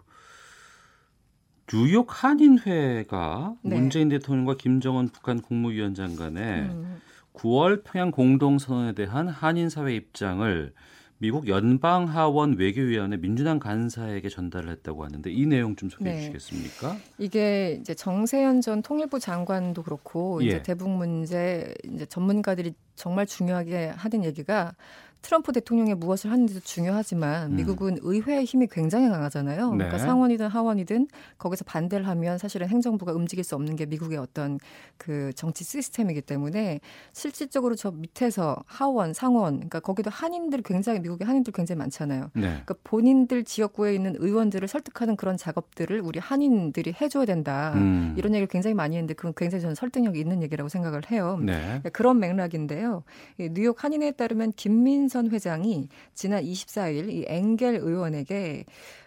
뉴욕 한인회가 네. 문재인 대통령과 김정은 북한 국무위원장 간에 음. 9월 평양 공동선언에 대한 한인 사회 입장을 미국 연방 하원 외교위원회 민주당 간사에게 전달을 했다고 하는데 이 내용 좀 소개해 네. 주시겠습니까? 이게 이제 정세현 전 통일부 장관도 그렇고 예. 이제 대북 문제 이제 전문가들이 정말 중요하게 하는 얘기가 트럼프 대통령이 무엇을 하는지도 중요하지만 음. 미국은 의회의 힘이 굉장히 강하잖아요. 네. 그러니까 상원이든 하원이든 거기서 반대를 하면 사실은 행정부가 움직일 수 없는 게 미국의 어떤 그 정치 시스템이기 때문에 실질적으로 저 밑에서 하원, 상원, 그러니까 거기도 한인들 굉장히 미국의 한인들 굉장히 많잖아요. 네. 그러니까 본인들 지역구에 있는 의원들을 설득하는 그런 작업들을 우리 한인들이 해줘야 된다. 음. 이런 얘기를 굉장히 많이 했는데 그건 굉장히 저는 설득력이 있는 얘기라고 생각을 해요. 네. 그러니까 그런 맥락인데요. 뉴욕 한인회에 따르면 김민 전 회장이 지난 24일 이 엥겔 의원에게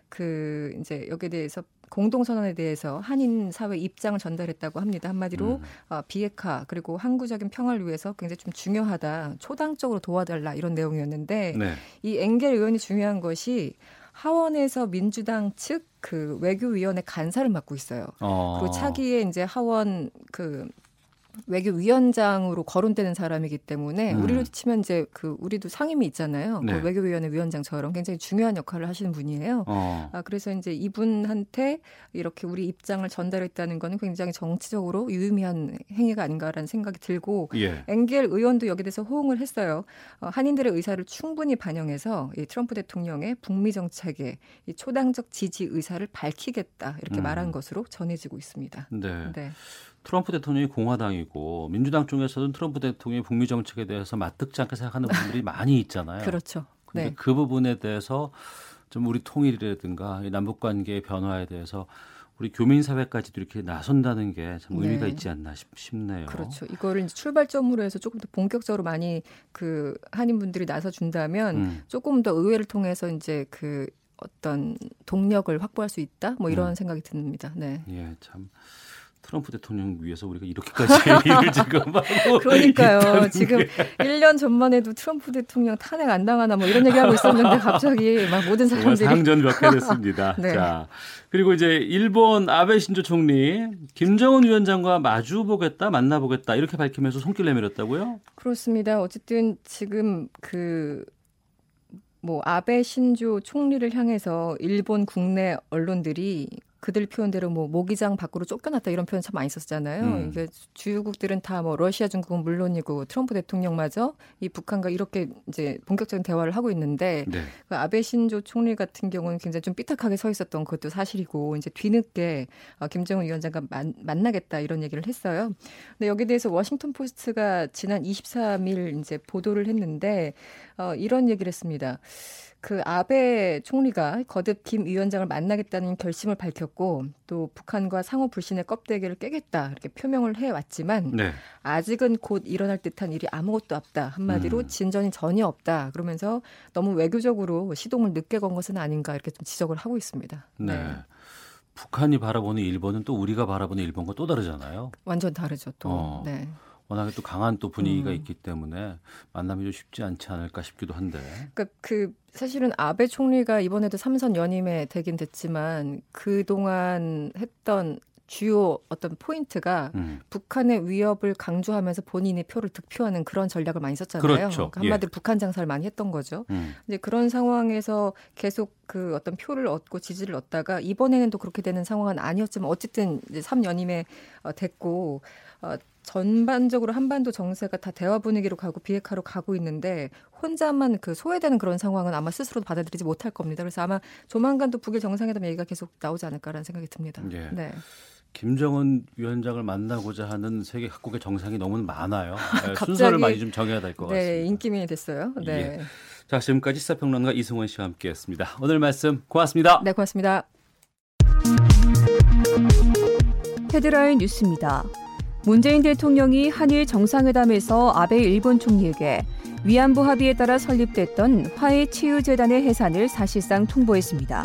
그 이제 여기에 대해서 공동선언에 대해서 한인 사회 입장을 전달했다고 합니다. 한마디로 음. 어, 비핵화 그리고 항구적인 평화를 위해서 굉장히 좀 중요하다. 초당적으로 도와달라 이런 내용이었는데 네. 이 엥겔 의원이 중요한 것이 하원에서 민주당 측 그 외교위원회 간사를 맡고 있어요. 어. 그리고 차기에 이제 하원 그 외교위원장으로 거론되는 사람이기 때문에 음. 우리로 치면 이제 그 우리도 상임위 있잖아요. 그 네. 그 외교위원회 위원장처럼 굉장히 중요한 역할을 하시는 분이에요. 어. 아, 그래서 이제 이분한테 이렇게 우리 입장을 전달했다는 거는 굉장히 정치적으로 유의미한 행위가 아닌가라는 생각이 들고 예. 엥겔 의원도 여기에 대해서 호응을 했어요. 어, 한인들의 의사를 충분히 반영해서 이 트럼프 대통령의 북미 정책에 이 초당적 지지 의사를 밝히겠다 이렇게 음. 말한 것으로 전해지고 있습니다. 네. 네. 트럼프 대통령이 공화당이고 민주당 쪽에서는 트럼프 대통령이 북미 정책에 대해서 맞듣지 않게 생각하는 분들이 많이 있잖아요. 그렇죠. 근데 네. 그 부분에 대해서 좀 우리 통일이라든가 남북 관계의 변화에 대해서 우리 교민 사회까지도 이렇게 나선다는 게참 네. 의미가 네. 있지 않나 싶, 네요 그렇죠. 이거를 출발점으로 해서 조금 더 본격적으로 많이 그 한인 분들이 나서 준다면 음. 조금 더 의회를 통해서 이제 그 어떤 동력을 확보할 수 있다. 뭐 이런 음. 생각이 듭니다. 네. 예, 참. 트럼프 대통령 위해서 우리가 이렇게까지 일을 지금 하고 그러니까요. 지금 게. 1년 전만 해도 트럼프 대통령 탄핵 안 당하나 뭐 이런 얘기하고 있었는데 갑자기 막 모든 사람들이 상전 벽해 됐습니다. 네. 자 그리고 이제 일본 아베 신조 총리 김정은 위원장과 마주 보겠다 만나보겠다 이렇게 밝히면서 손길 내밀었다고요? 그렇습니다. 어쨌든 지금 그뭐 아베 신조 총리를 향해서 일본 국내 언론들이 그들 표현대로 뭐 모기장 밖으로 쫓겨났다 이런 표현 참 많이 썼잖아요. 음. 이게 주요국들은 다 뭐 러시아, 중국은 물론이고 트럼프 대통령마저 이 북한과 이렇게 이제 본격적인 대화를 하고 있는데 네. 그 아베 신조 총리 같은 경우는 굉장히 좀 삐딱하게 서 있었던 것도 사실이고 이제 뒤늦게 어, 김정은 위원장과 만, 만나겠다 이런 얘기를 했어요. 근데 여기에 대해서 워싱턴 포스트가 지난 23일 이제 보도를 했는데 어, 이런 얘기를 했습니다. 그 아베 총리가 거듭 김 위원장을 만나겠다는 결심을 밝혔고 또 북한과 상호 불신의 껍데기를 깨겠다 이렇게 표명을 해왔지만 네. 아직은 곧 일어날 듯한 일이 아무것도 없다 한마디로 음. 진전이 전혀 없다 그러면서 너무 외교적으로 시동을 늦게 건 것은 아닌가 이렇게 좀 지적을 하고 있습니다. 네. 네. 북한이 바라보는 일본은 또 우리가 바라보는 일본과 또 다르잖아요. 완전 다르죠 또. 어. 네. 워낙에 또 강한 또 분위기가 음. 있기 때문에 만남이 좀 쉽지 않지 않을까 싶기도 한데. 그러니까 그 사실은 아베 총리가 이번에도 삼선 연임에 되긴 됐지만 그 동안 했던 주요 어떤 포인트가 음. 북한의 위협을 강조하면서 본인의 표를 득표하는 그런 전략을 많이 썼잖아요. 그렇죠. 그러니까 한마디로 예. 북한 장사를 많이 했던 거죠. 음. 이제 그런 상황에서 계속 그 어떤 표를 얻고 지지를 얻다가 이번에는 또 그렇게 되는 상황은 아니었지만 어쨌든 이제 3연임에 어, 됐고 어, 전반적으로 한반도 정세가 다 대화 분위기로 가고 비핵화로 가고 있는데 혼자만 그 소외되는 그런 상황은 아마 스스로 받아들이지 못할 겁니다. 그래서 아마 조만간 또 북일 정상회담 얘기가 계속 나오지 않을까라는 생각이 듭니다. 예. 네. 김정은 위원장을 만나고자 하는 세계 각국의 정상이 너무 많아요. 네, 순서를 많이 좀 정해야 될것 네, 같습니다. 인기민이 됐어요. 네. 예. 자, 지금까지 시사평론가 이승원 씨와 함께했습니다. 오늘 말씀 고맙습니다. 네, 고맙습니다. 헤드라인 뉴스입니다. 문재인 대통령이 한일 정상회담에서 아베 일본 총리에게 위안부 합의에 따라 설립됐던 화해 치유재단의 해산을 사실상 통보했습니다.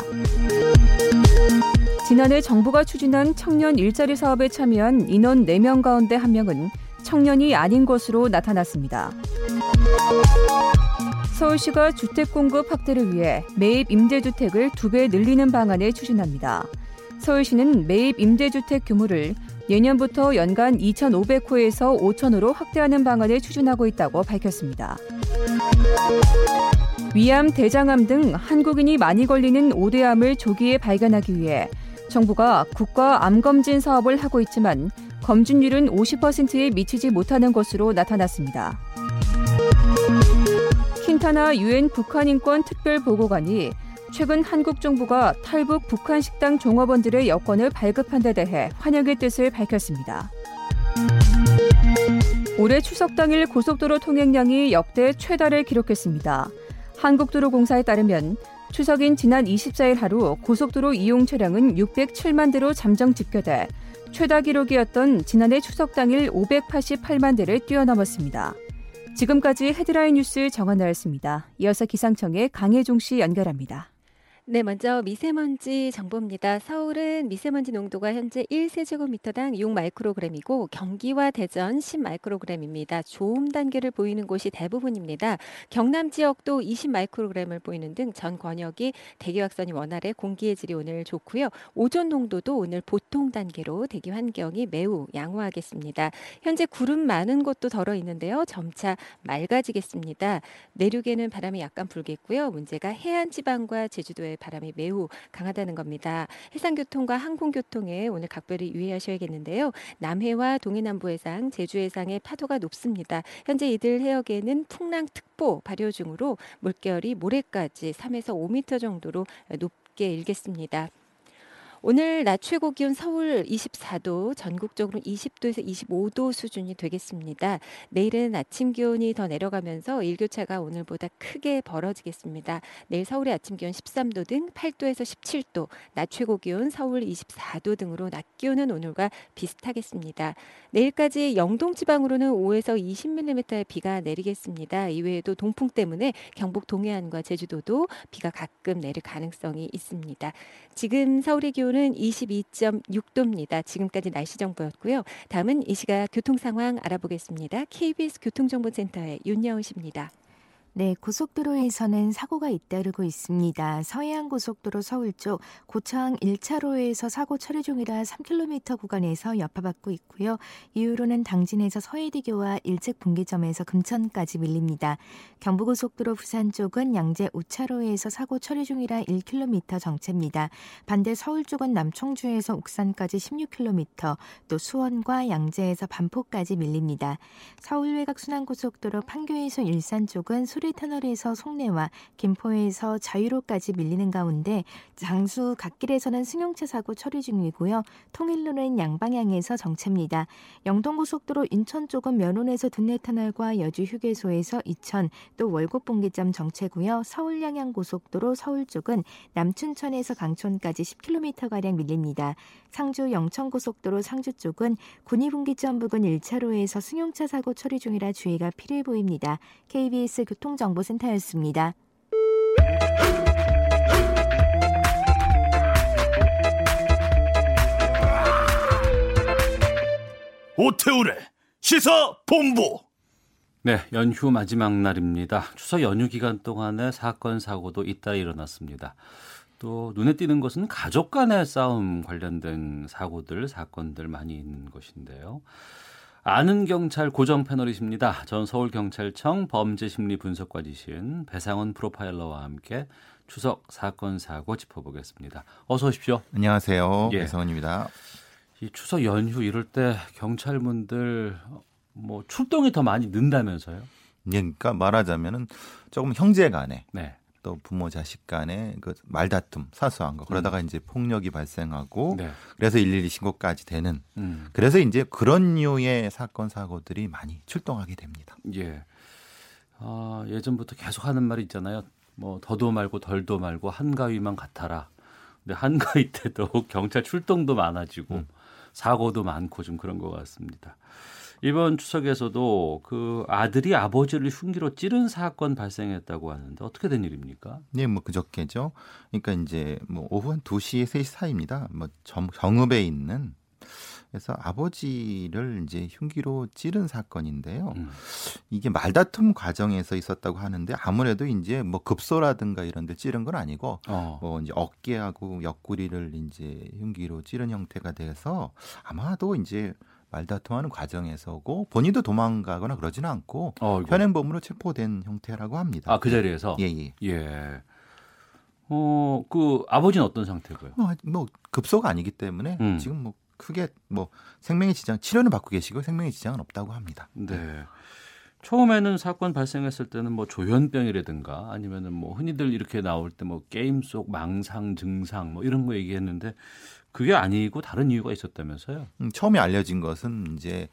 지난해 정부가 추진한 청년 일자리 사업에 참여한 인원 4명 가운데 1명은 청년이 아닌 것으로 나타났습니다. 서울시가 주택 공급 확대를 위해 매입 임대주택을 두 배 늘리는 방안을 추진합니다. 서울시는 매입 임대주택 규모를 내년부터 연간 2,500호에서 5,000호로 확대하는 방안을 추진하고 있다고 밝혔습니다. 위암, 대장암 등 한국인이 많이 걸리는 5대암을 조기에 발견하기 위해 정부가 국가 암검진 사업을 하고 있지만 검진율은 50%에 미치지 못하는 것으로 나타났습니다. 킨타나 유엔 북한인권 특별보고관이 최근 한국 정부가 탈북 북한 식당 종업원들의 여권을 발급한 데 대해 환영의 뜻을 밝혔습니다. 올해 추석 당일 고속도로 통행량이 역대 최다를 기록했습니다. 한국도로공사에 따르면 추석인 지난 24일 하루 고속도로 이용 차량은 607만 대로 잠정 집계돼 최다 기록이었던 지난해 추석 당일 588만 대를 뛰어넘었습니다. 지금까지 헤드라인 뉴스 정한나였습니다. 이어서 기상청의 강혜종 씨 연결합니다. 네, 먼저 미세먼지 정보입니다. 서울은 미세먼지 농도가 현재 1세제곱미터당 6마이크로그램이고 경기와 대전 10마이크로그램입니다. 좋음 단계를 보이는 곳이 대부분입니다. 경남 지역도 20마이크로그램을 보이는 등 전 권역이 대기확산이 원활해 공기의 질이 오늘 좋고요. 오존 농도도 오늘 보통 단계로 대기 환경이 매우 양호하겠습니다. 현재 구름 많은 곳도 덜어 있는데요. 점차 맑아지겠습니다. 내륙에는 바람이 약간 불겠고요. 문제가 해안 지방과 제주도에 바람이 매우 강하다는 겁니다. 해상교통과 항공교통에 오늘 각별히 유의하셔야겠는데요. 남해와 동해남부 해상, 제주 해상의 파도가 높습니다. 현재 이들 해역에는 풍랑특보 발효 중으로 물결이 모레까지 3에서 5m 정도로 높게 일겠습니다. 오늘 낮 최고 기온 서울 24도, 전국적으로 20도에서 25도 수준이 되겠습니다. 내일은 아침 기온이 더 내려가면서 일교차가 오늘보다 크게 벌어지겠습니다. 내일 서울의 아침 기온 13도 등 8도에서 17도, 낮 최고 기온 서울 24도 등으로 낮 기온은 오늘과 비슷하겠습니다. 내일까지 영동 지방으로는 5에서 20mm의 비가 내리겠습니다. 이외에도 동풍 때문에 경북 동해안과 제주도도 비가 가끔 내릴 가능성이 있습니다. 지금 서울의 기온 은 22.6도입니다. 지금까지 날씨 정보였고요. 다음은 이 시각 교통 상황 알아보겠습니다. KBS 교통정보센터의 윤여은 씨입니다. 네, 고속도로에서는 사고가 잇따르고 있습니다. 서해안 고속도로 서울 쪽 고창 1차로에서 사고 처리 중이라 3km 구간에서 여파받고 있고요. 이후로는 당진에서 서해대교와 일찍 분기점에서 금천까지 밀립니다. 경부고속도로 부산 쪽은 양재 5차로에서 사고 처리 중이라 1km 정체입니다. 반대 서울 쪽은 남청주에서 옥산까지 16km, 또 수원과 양재에서 반포까지 밀립니다. 서울 외곽 순환고속도로 판교에서 일산 쪽은 수리 터널에서 송내와 김포에서 자유로까지 밀리는 가운데 장수 갓길에서는 승용차 사고 처리 중이고요. 통일로는 양방향에서 정체입니다. 영동고속도로 인천 쪽은 면원에서 둔내 터널과 여주 휴게소에서 이천 또 월곡 분기점 정체고요. 서울 양양 고속도로 서울 쪽은 남춘천에서 강촌까지 10km가량 밀립니다. 상주 영천 고속도로 상주 쪽은 군위분기점 부근 1차로에서 승용차 사고 처리 중이라 주의가 필요해 보입니다. KBS 교통 정보센터였습니다. 오태우래 시사 본부. 네, 연휴 마지막 날입니다. 추석 연휴 기간 동안에 사건 사고도 잇따라 일어났습니다. 또 눈에 띄는 것은 가족 간의 싸움 관련된 사고들, 사건들 많이 있는 것인데요. 아는 경찰 고정 패널이십니다. 전 서울경찰청 범죄심리 분석과지신 배상원 프로파일러와 함께 추석 사건 사고 짚어보겠습니다. 어서 오십시오. 안녕하세요. 예. 배상원입니다. 이 추석 연휴 이럴 때 경찰분들 뭐 출동이 더 많이 는다면서요? 예, 그러니까 말하자면은 조금 형제간에 네. 또 부모 자식 간의 그 말다툼 사소한 거 그러다가 음. 이제 폭력이 발생하고 네. 그래서 112 신고까지 되는 음. 그래서 이제 그런 류의 사건 사고들이 많이 출동하게 됩니다. 예. 아, 예전부터 계속 하는 말이 있잖아요. 뭐 더도 말고 덜도 말고 한가위만 같아라. 근데 한가위 때도 경찰 출동도 많아지고 음. 사고도 많고 좀 그런 것 같습니다. 이번 추석에서도 그 아들이 아버지를 흉기로 찌른 사건 발생했다고 하는데 어떻게 된 일입니까? 네, 뭐 그저께죠. 그러니까 이제 뭐 오후 한 2시, 3시 사이입니다. 뭐 정, 정읍에 있는 그래서 아버지를 이제 흉기로 찌른 사건인데요. 음. 이게 말다툼 과정에서 있었다고 하는데 아무래도 이제 뭐 급소라든가 이런 데 찌른 건 아니고 어. 뭐 이제 어깨하고 옆구리를 이제 흉기로 찌른 형태가 돼서 아마도 이제 말다툼하는 과정에서고 본인도 도망가거나 그러지는 않고 어, 현행범으로 체포된 형태라고 합니다. 아 그 자리에서 예 예. 예. 어, 그 아버지는 어떤 상태고요? 뭐, 뭐 급소가 아니기 때문에 음. 지금 뭐 크게 뭐 생명의 지장 치료는 받고 계시고 생명의 지장은 없다고 합니다. 네. 처음에는 사건 발생했을 때는 뭐 조현병이라든가 아니면은 뭐 흔히들 이렇게 나올 때 뭐 게임 속 망상 증상 뭐 이런 거 얘기했는데 그게 아니고 다른 이유가 있었다면서요? 음, 처음에 알려진 것은 이제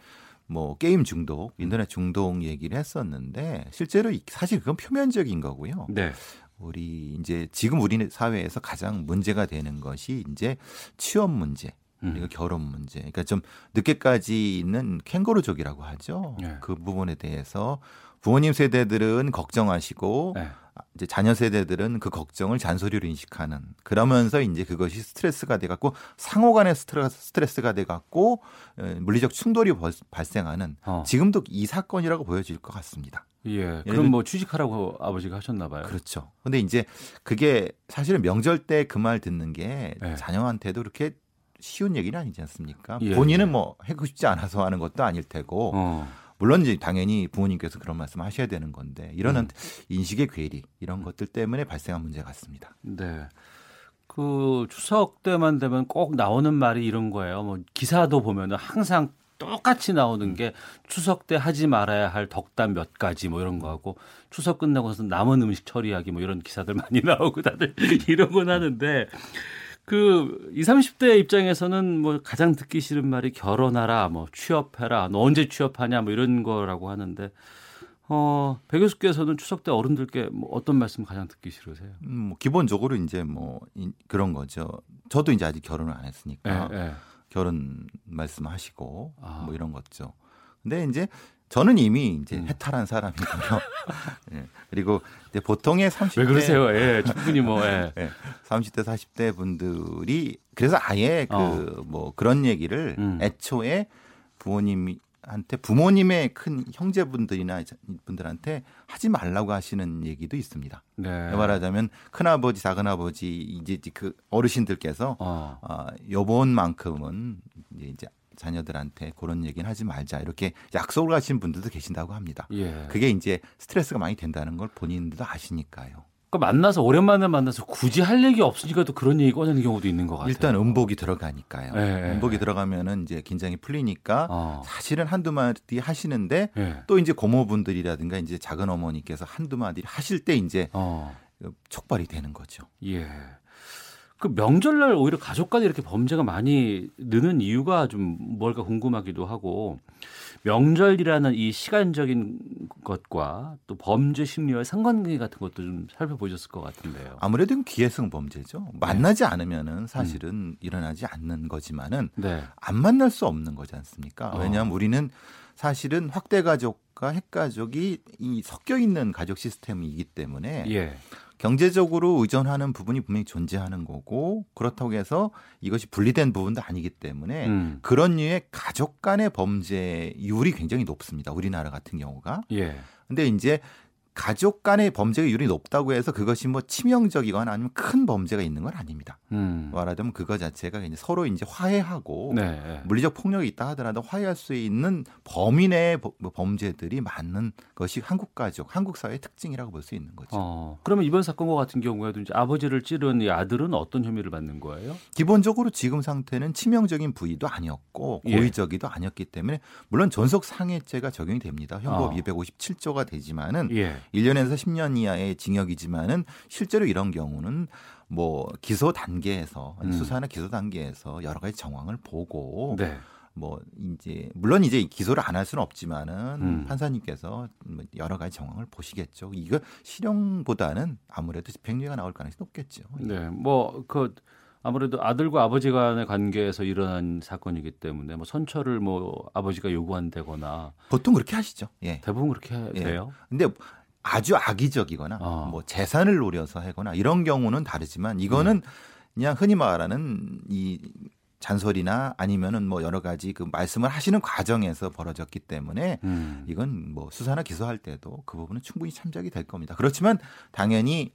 뭐 게임 중독, 음. 인터넷 중독 얘기를 했었는데 실제로 사실 그건 표면적인 거고요. 네. 우리 이제 지금 우리 사회에서 가장 문제가 되는 것이 이제 취업 문제. 그리고 음. 결혼 문제. 그러니까 좀 늦게까지 있는 캥거루족이라고 하죠. 네. 그 부분에 대해서 부모님 세대들은 걱정하시고 네. 이제 자녀 세대들은 그 걱정을 잔소리로 인식하는 그러면서 이제 그것이 스트레스가 돼 갖고 상호 간의 스트레스, 가돼 갖고 물리적 충돌이 발생하는 어. 지금도 이 사건이라고 보여질 것 같습니다. 예. 그럼 뭐 취직하라고 아버지가 하셨나 봐요. 그렇죠. 근데 이제 그게 사실은 명절 때 그 말 듣는 게 네. 자녀한테도 그렇게 쉬운 얘기는 아니지 않습니까? 예. 본인은 뭐 하고 싶지 않아서 하는 것도 아닐 테고 어. 물론 이제 당연히 부모님께서 그런 말씀 하셔야 되는 건데 이러는 음. 인식의 괴리 이런 것들 때문에 발생한 문제 같습니다. 네. 그 추석 때만 되면 꼭 나오는 말이 이런 거예요. 뭐 기사도 보면은 항상 똑같이 나오는 게 추석 때 하지 말아야 할 덕담 몇 가지 뭐 이런 거 하고 추석 끝나고서 남은 음식 처리하기 뭐 이런 기사들 많이 나오고 다들 이러곤 하는데 그 20, 30대 입장에서는 뭐 가장 듣기 싫은 말이 결혼하라, 뭐 취업해라, 너 언제 취업하냐, 뭐 이런 거라고 하는데 어, 배 교수께서는 추석 때 어른들께 뭐 어떤 말씀 가장 듣기 싫으세요? 음, 뭐 기본적으로 이제 뭐 이, 그런 거죠. 저도 이제 아직 결혼을 안 했으니까 네, 네. 결혼 말씀하시고 아. 뭐 이런 거죠. 근데 이제 저는 이미 이제 음. 해탈한 사람이고요. 예. 그리고 이제 보통의 30대 왜 그러세요? 예, 충분히 뭐 예. 예. 30대 40대 분들이 그래서 아예 그뭐 어. 그런 얘기를 음. 애초에 부모님이 한테 부모님의 큰 형제분들이나 분들한테 하지 말라고 하시는 얘기도 있습니다. 네. 말하자면 큰 아버지, 작은 아버지 이제 그 어르신들께서 어. 어 요번만큼은 이제 자녀들한테 그런 얘기는 하지 말자 이렇게 약속을 하신 분들도 계신다고 합니다. 예. 그게 이제 스트레스가 많이 된다는 걸 본인들도 아시니까요. 그 만나서 오랜만에 만나서 굳이 할 얘기 없으니까 또 그런 얘기 꺼내는 경우도 있는 것 같아요. 일단 음복이 들어가니까요. 네. 음복이 들어가면은 이제 긴장이 풀리니까 어. 사실은 한두 마디 하시는데 네. 또 이제 고모분들이라든가 이제 작은 어머니께서 한두 마디 하실 때 이제 어. 촉발이 되는 거죠. 예. 그 명절날 오히려 가족 간에 이렇게 범죄가 많이 느는 이유가 좀 뭘까 궁금하기도 하고 명절이라는 이 시간적인 것과 또 범죄 심리와의 상관관계 같은 것도 좀 살펴보셨을 것 같은데요. 아무래도 기회성 범죄죠. 만나지 네. 않으면은 사실은 음. 일어나지 않는 거지만은 네. 안 만날 수 없는 거지 않습니까? 어. 왜냐하면 우리는 사실은 확대 가족과 핵 가족이 이 섞여 있는 가족 시스템이기 때문에 예. 경제적으로 의존하는 부분이 분명히 존재하는 거고 그렇다고 해서 이것이 분리된 부분도 아니기 때문에 음. 그런 류의 가족 간의 범죄율이 굉장히 높습니다. 우리나라 같은 경우가. 예. 근데 이제 가족 간의 범죄율이 높다고 해서 그것이 뭐 치명적이거나 아니면 큰 범죄가 있는 건 아닙니다. 음. 말하자면 그거 자체가 이제 서로 이제 화해하고 네. 물리적 폭력이 있다 하더라도 화해할 수 있는 범위 내의 뭐 범죄들이 많은 것이 한국 가족, 한국 사회의 특징이라고 볼 수 있는 거죠. 어. 그러면 이번 사건과 같은 경우에도 이제 아버지를 찌른 이 아들은 어떤 혐의를 받는 거예요? 기본적으로 지금 상태는 치명적인 부위도 아니었고 예. 고의적이도 예. 아니었기 때문에 물론 전속 상해죄가 적용이 됩니다. 형법 어. 257조가 되지만은 예. 1년에서 10년 이하의 징역이지만은 실제로 이런 경우는 뭐 기소 단계에서 음. 수사나 기소 단계에서 여러 가지 정황을 보고 네. 뭐 이제 물론 이제 기소를 안 할 수는 없지만은 음. 판사님께서 뭐 여러 가지 정황을 보시겠죠. 이거 실형보다는 아무래도 집행유예가 나올 가능성이 높겠죠. 네, 뭐그 아무래도 아들과 아버지 간의 관계에서 일어난 사건이기 때문에 뭐 선처를 뭐 아버지가 요구한다거나 보통 그렇게 하시죠. 예. 대부분 그렇게 예. 돼요. 근데 아주 악의적이거나 어. 뭐 재산을 노려서 하거나 이런 경우는 다르지만 이거는 음. 그냥 흔히 말하는 이 잔소리나 아니면은 뭐 여러 가지 그 말씀을 하시는 과정에서 벌어졌기 때문에 음. 이건 뭐 수사나 기소할 때도 그 부분은 충분히 참작이 될 겁니다. 그렇지만 당연히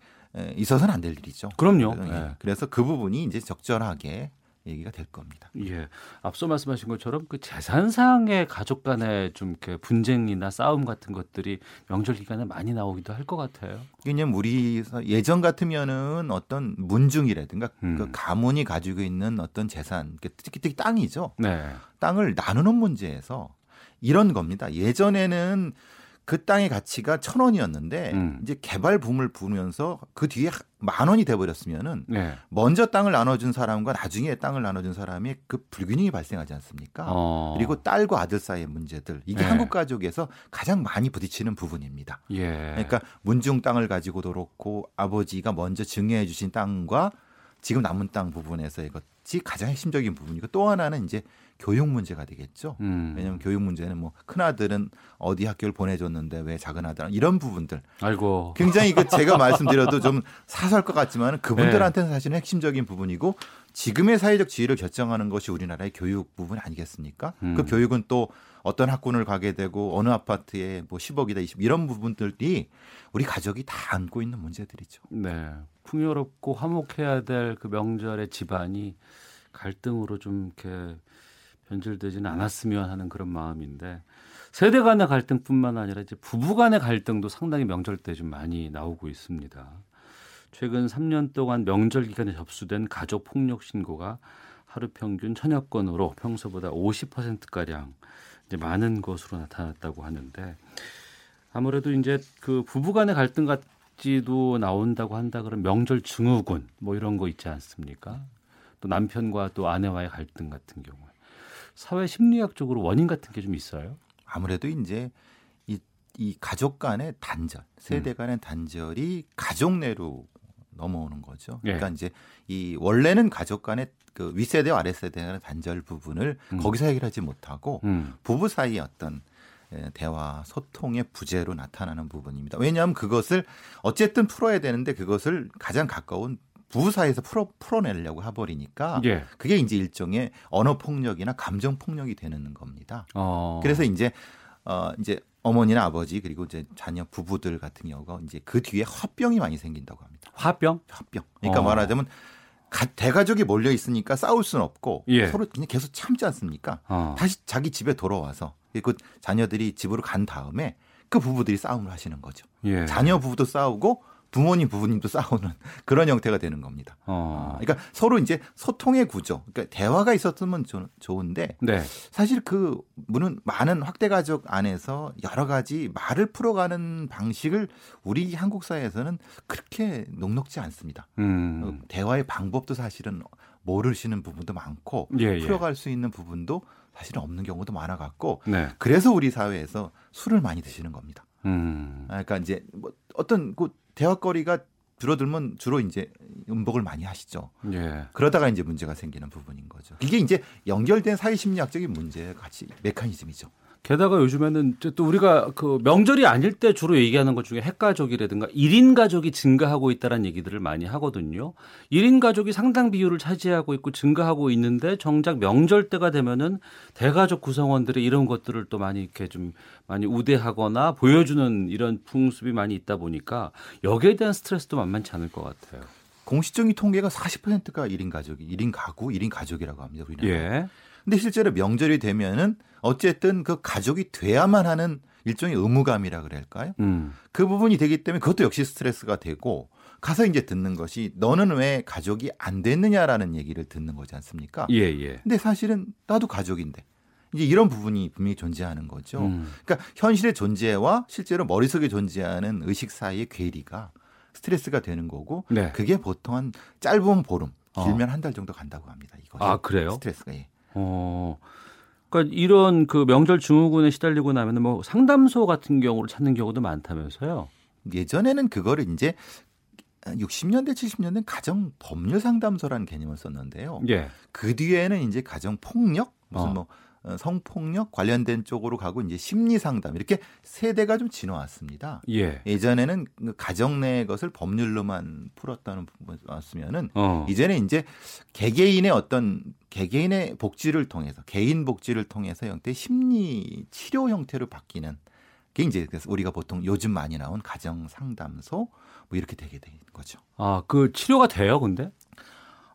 있어서는 안 될 일이죠. 그럼요. 네. 그래서 그 부분이 이제 적절하게 얘기가 될 겁니다. 예. 앞서 말씀하신 것처럼 그 재산상의 가족 간의 좀 이렇게 분쟁이나 싸움 같은 것들이 명절 기간에 많이 나오기도 할 것 같아요. 왜냐면 우리 예전 같으면은 어떤 문중이라든가 음. 그 가문이 가지고 있는 어떤 재산, 특히 특히 땅이죠. 네. 땅을 나누는 문제에서 이런 겁니다. 예전에는 그 땅의 가치가 천 원이었는데 음. 이제 개발 붐을 부면서 그 뒤에 만 원이 돼버렸으면은 네. 먼저 땅을 나눠준 사람과 나중에 땅을 나눠준 사람이 그 불균형이 발생하지 않습니까? 어. 그리고 딸과 아들 사이의 문제들 이게 네. 한국 가족에서 가장 많이 부딪히는 부분입니다. 예. 그러니까 문중 땅을 가지고도 그렇고 아버지가 먼저 증여해 주신 땅과 지금 남은 땅 부분에서 이것이 가장 핵심적인 부분이고 또 하나는 이제 교육 문제가 되겠죠. 음. 왜냐하면 교육 문제는 뭐 큰 아들은 어디 학교를 보내줬는데 왜 작은 아들은 이런 부분들. 아이고. 굉장히 그 제가 말씀드려도 좀 사소할 것 같지만 그분들한테는 네. 사실은 핵심적인 부분이고 지금의 사회적 지위를 결정하는 것이 우리나라의 교육 부분 아니겠습니까? 음. 그 교육은 또 어떤 학군을 가게 되고 어느 아파트에 뭐 10억이다 20 이런 부분들이 우리 가족이 다 안고 있는 문제들이죠. 네. 풍요롭고 화목해야 될 그 명절의 집안이 갈등으로 좀 이렇게 변질되지는 않았으면 하는 그런 마음인데 세대 간의 갈등뿐만 아니라 이제 부부 간의 갈등도 상당히 명절 때 좀 많이 나오고 있습니다. 최근 3년 동안 명절 기간에 접수된 가족 폭력 신고가 하루 평균 천여 건으로 평소보다 50% 가량 이제 많은 것으로 나타났다고 하는데 아무래도 이제 그 부부 간의 갈등 같지도 나온다고 한다 그러면 명절 증후군 뭐 이런 거 있지 않습니까? 또 남편과 또 아내와의 갈등 같은 경우에 사회 심리학 적으로 원인 같은 게 좀 있어요? 아무래도 이제 이, 이 가족 간의 단절, 세대 음. 간의 단절이 가족 내로 넘어오는 거죠. 예. 그러니까 예. 이제 이 원래는 가족 간의 그 윗세대와 아랫세대 간의 단절 부분을 음. 거기서 해결하지 못하고 음. 부부 사이의 어떤 대화 소통의 부재로 나타나는 부분입니다. 왜냐하면 그것을 어쨌든 풀어야 되는데 그것을 가장 가까운 부부 사이에서 풀어 풀어내려고 해버리니까 예. 그게 이제 일종의 언어 폭력이나 감정 폭력이 되는 겁니다. 어. 그래서 이제 어 이제 어머니나 아버지 그리고 이제 자녀 부부들 같은 경우가 이제 그 뒤에 화병이 많이 생긴다고 합니다. 화병? 화병. 그러니까 어. 말하자면 가, 대가족이 몰려 있으니까 싸울 수는 없고 예. 서로 그냥 계속 참지 않습니까? 어. 다시 자기 집에 돌아와서 그 자녀들이 집으로 간 다음에 그 부부들이 싸움을 하시는 거죠. 예. 자녀 부부도 싸우고 부모님 부부님도 싸우는 그런 형태가 되는 겁니다. 어. 그러니까 서로 이제 소통의 구조, 그러니까 대화가 있었으면 좋은데 네. 사실 그 문은 많은 확대 가족 안에서 여러 가지 말을 풀어가는 방식을 우리 한국 사회에서는 그렇게 녹록지 않습니다. 음. 어, 대화의 방법도 사실은 모르시는 부분도 많고 예, 예. 풀어갈 수 있는 부분도 사실은 없는 경우도 많아 갖고 네. 그래서 우리 사회에서 술을 많이 드시는 겁니다. 음. 아, 그러니까 이제 뭐 어떤 그 대화거리가 줄어들면 주로 이제 음복을 많이 하시죠. 예. 그러다가 이제 문제가 생기는 부분인 거죠. 이게 이제 연결된 사회 심리학적인 문제의 같이 메커니즘이죠. 게다가 요즘에는 또 우리가 그 명절이 아닐 때 주로 얘기하는 것 중에 핵가족이라든가 1인 가족이 증가하고 있다는 얘기들을 많이 하거든요. 1인 가족이 상당 비율을 차지하고 있고 증가하고 있는데 정작 명절 때가 되면은 대가족 구성원들의 이런 것들을 또 많이 이렇게 좀 많이 우대하거나 보여주는 이런 풍습이 많이 있다 보니까 여기에 대한 스트레스도 만만치 않을 것 같아요. 공식적인 통계가 40%가 1인 가족이 1인 가구, 1인 가족이라고 합니다. 우리나라. 예. 근데 실제로 명절이 되면은 어쨌든 그 가족이 돼야만 하는 일종의 의무감이라 그럴까요? 음. 그 부분이 되기 때문에 그것도 역시 스트레스가 되고 가서 이제 듣는 것이 너는 왜 가족이 안 됐느냐라는 얘기를 듣는 거지 않습니까? 예, 예. 근데 사실은 나도 가족인데. 이제 이런 부분이 분명히 존재하는 거죠. 음. 그러니까 현실의 존재와 실제로 머릿속에 존재하는 의식 사이의 괴리가 스트레스가 되는 거고 네. 그게 보통 한 짧은 보름, 길면 어. 한달 정도 간다고 합니다. 이거. 아, 그래요? 스트레스가 예. 어. 그러니까 이런 그 명절 증후군에 시달리고 나면 뭐 상담소 같은 경우를 찾는 경우도 많다면서요. 예전에는 그거를 이제 60년대 70년대 가정 법률 상담소라는 개념을 썼는데요. 예. 그 뒤에는 이제 가정 폭력 무슨 어. 뭐 어, 성폭력 관련된 쪽으로 가고 이제 심리 상담 이렇게 세대가 좀 지나왔습니다. 예. 예전에는 그 가정 내 것을 법률로만 풀었다는 부분 왔으면은 어. 이제는 이제 개개인의 어떤 개개인의 복지를 통해서 개인 복지를 통해서 형태 심리 치료 형태로 바뀌는 게 이제 그래서 우리가 보통 요즘 많이 나온 가정 상담소 뭐 이렇게 되게 된 거죠. 아, 그 치료가 돼요, 근데?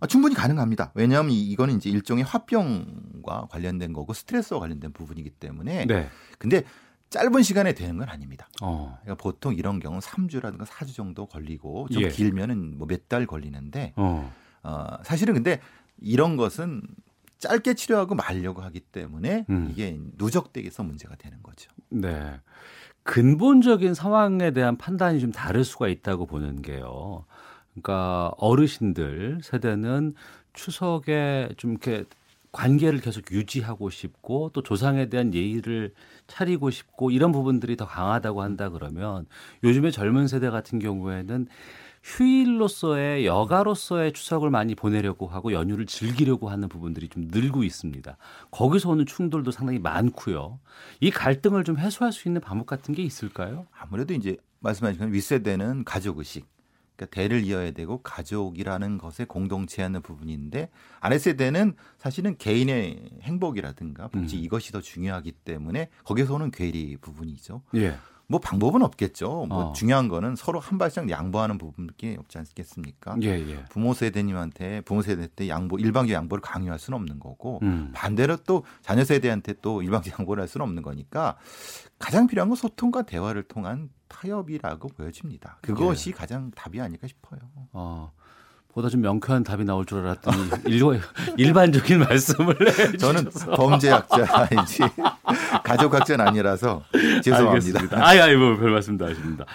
아, 충분히 가능합니다. 왜냐하면 이거는 이제 일종의 화병과 관련된 거고 스트레스와 관련된 부분이기 때문에. 네. 근데 짧은 시간에 되는 건 아닙니다. 어. 그러니까 보통 이런 경우 3주라든가 4주 정도 걸리고 좀 예. 길면은 뭐 몇 달 걸리는데 어. 어. 사실은 근데 이런 것은 짧게 치료하고 말려고 하기 때문에 음. 이게 누적되게서 문제가 되는 거죠. 네. 근본적인 상황에 대한 판단이 좀 다를 수가 있다고 보는 게요. 그러니까 어르신들 세대는 추석에 좀 이렇게 관계를 계속 유지하고 싶고 또 조상에 대한 예의를 차리고 싶고 이런 부분들이 더 강하다고 한다 그러면 요즘에 젊은 세대 같은 경우에는 휴일로서의 여가로서의 추석을 많이 보내려고 하고 연휴를 즐기려고 하는 부분들이 좀 늘고 있습니다. 거기서 오는 충돌도 상당히 많고요. 이 갈등을 좀 해소할 수 있는 방법 같은 게 있을까요? 아무래도 이제 말씀하신 윗세대는 가족 의식 그러니까 대를 이어야 되고 가족이라는 것에 공동체 하는 부분인데 아랫세대는 사실은 개인의 행복이라든가 복지 음. 이것이 더 중요하기 때문에 거기서 오는 괴리 부분이죠. 예. 뭐 방법은 없겠죠. 뭐 어. 중요한 거는 서로 한 발씩 양보하는 부분밖에 없지 않겠습니까? 예, 예. 부모 세대님한테 부모 세대 때 양보 일방적 양보를 강요할 수는 없는 거고 음. 반대로 또 자녀 세대한테 또 일방적 양보를 할 수는 없는 거니까 가장 필요한 건 소통과 대화를 통한 타협이라고 보여집니다. 그것이 예. 가장 답이 아닐까 싶어요. 어. 보다 좀 명쾌한 답이 나올 줄 알았더니 일반적인 말씀을 저는 범죄학자인지 가족학자는 아니라서 죄송합니다. 아이, 아이, 뭐, 별 말씀도 하십니다.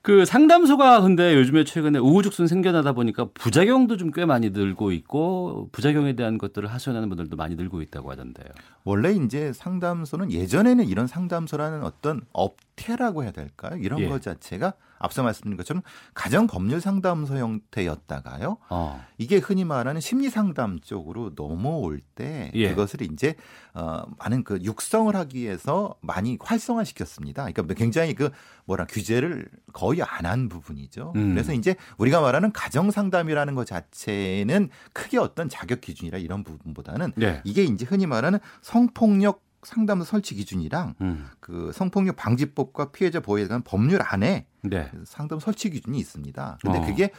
그 상담소가 근데 요즘에 최근에 우후죽순 생겨나다 보니까 부작용도 좀 꽤 많이 늘고 있고 부작용에 대한 것들을 하소연하는 분들도 많이 늘고 있다고 하던데요. 원래 이제 상담소는 예전에는 이런 상담소라는 어떤 업태라고 해야 될까요? 이런 예. 것 자체가 앞서 말씀드린 것처럼 가정 법률 상담소 형태였다가요. 어. 이게 흔히 말하는 심리 상담 쪽으로 넘어올 때 예. 그것을 이제 어 많은 그 육성을 하기 위해서 많이 활성화시켰습니다. 그러니까 굉장히 그 뭐라 규제를 거의 안 한 부분이죠. 음. 그래서 이제 우리가 말하는 가정 상담이라는 것 자체는 크게 어떤 자격 기준이라 이런 부분보다는 네. 이게 이제 흔히 말하는 성폭력 상담소 설치 기준이랑 음. 그 성폭력 방지법과 피해자 보호에 대한 법률 안에 네. 상담 설치 기준이 있습니다. 근데 어. 그게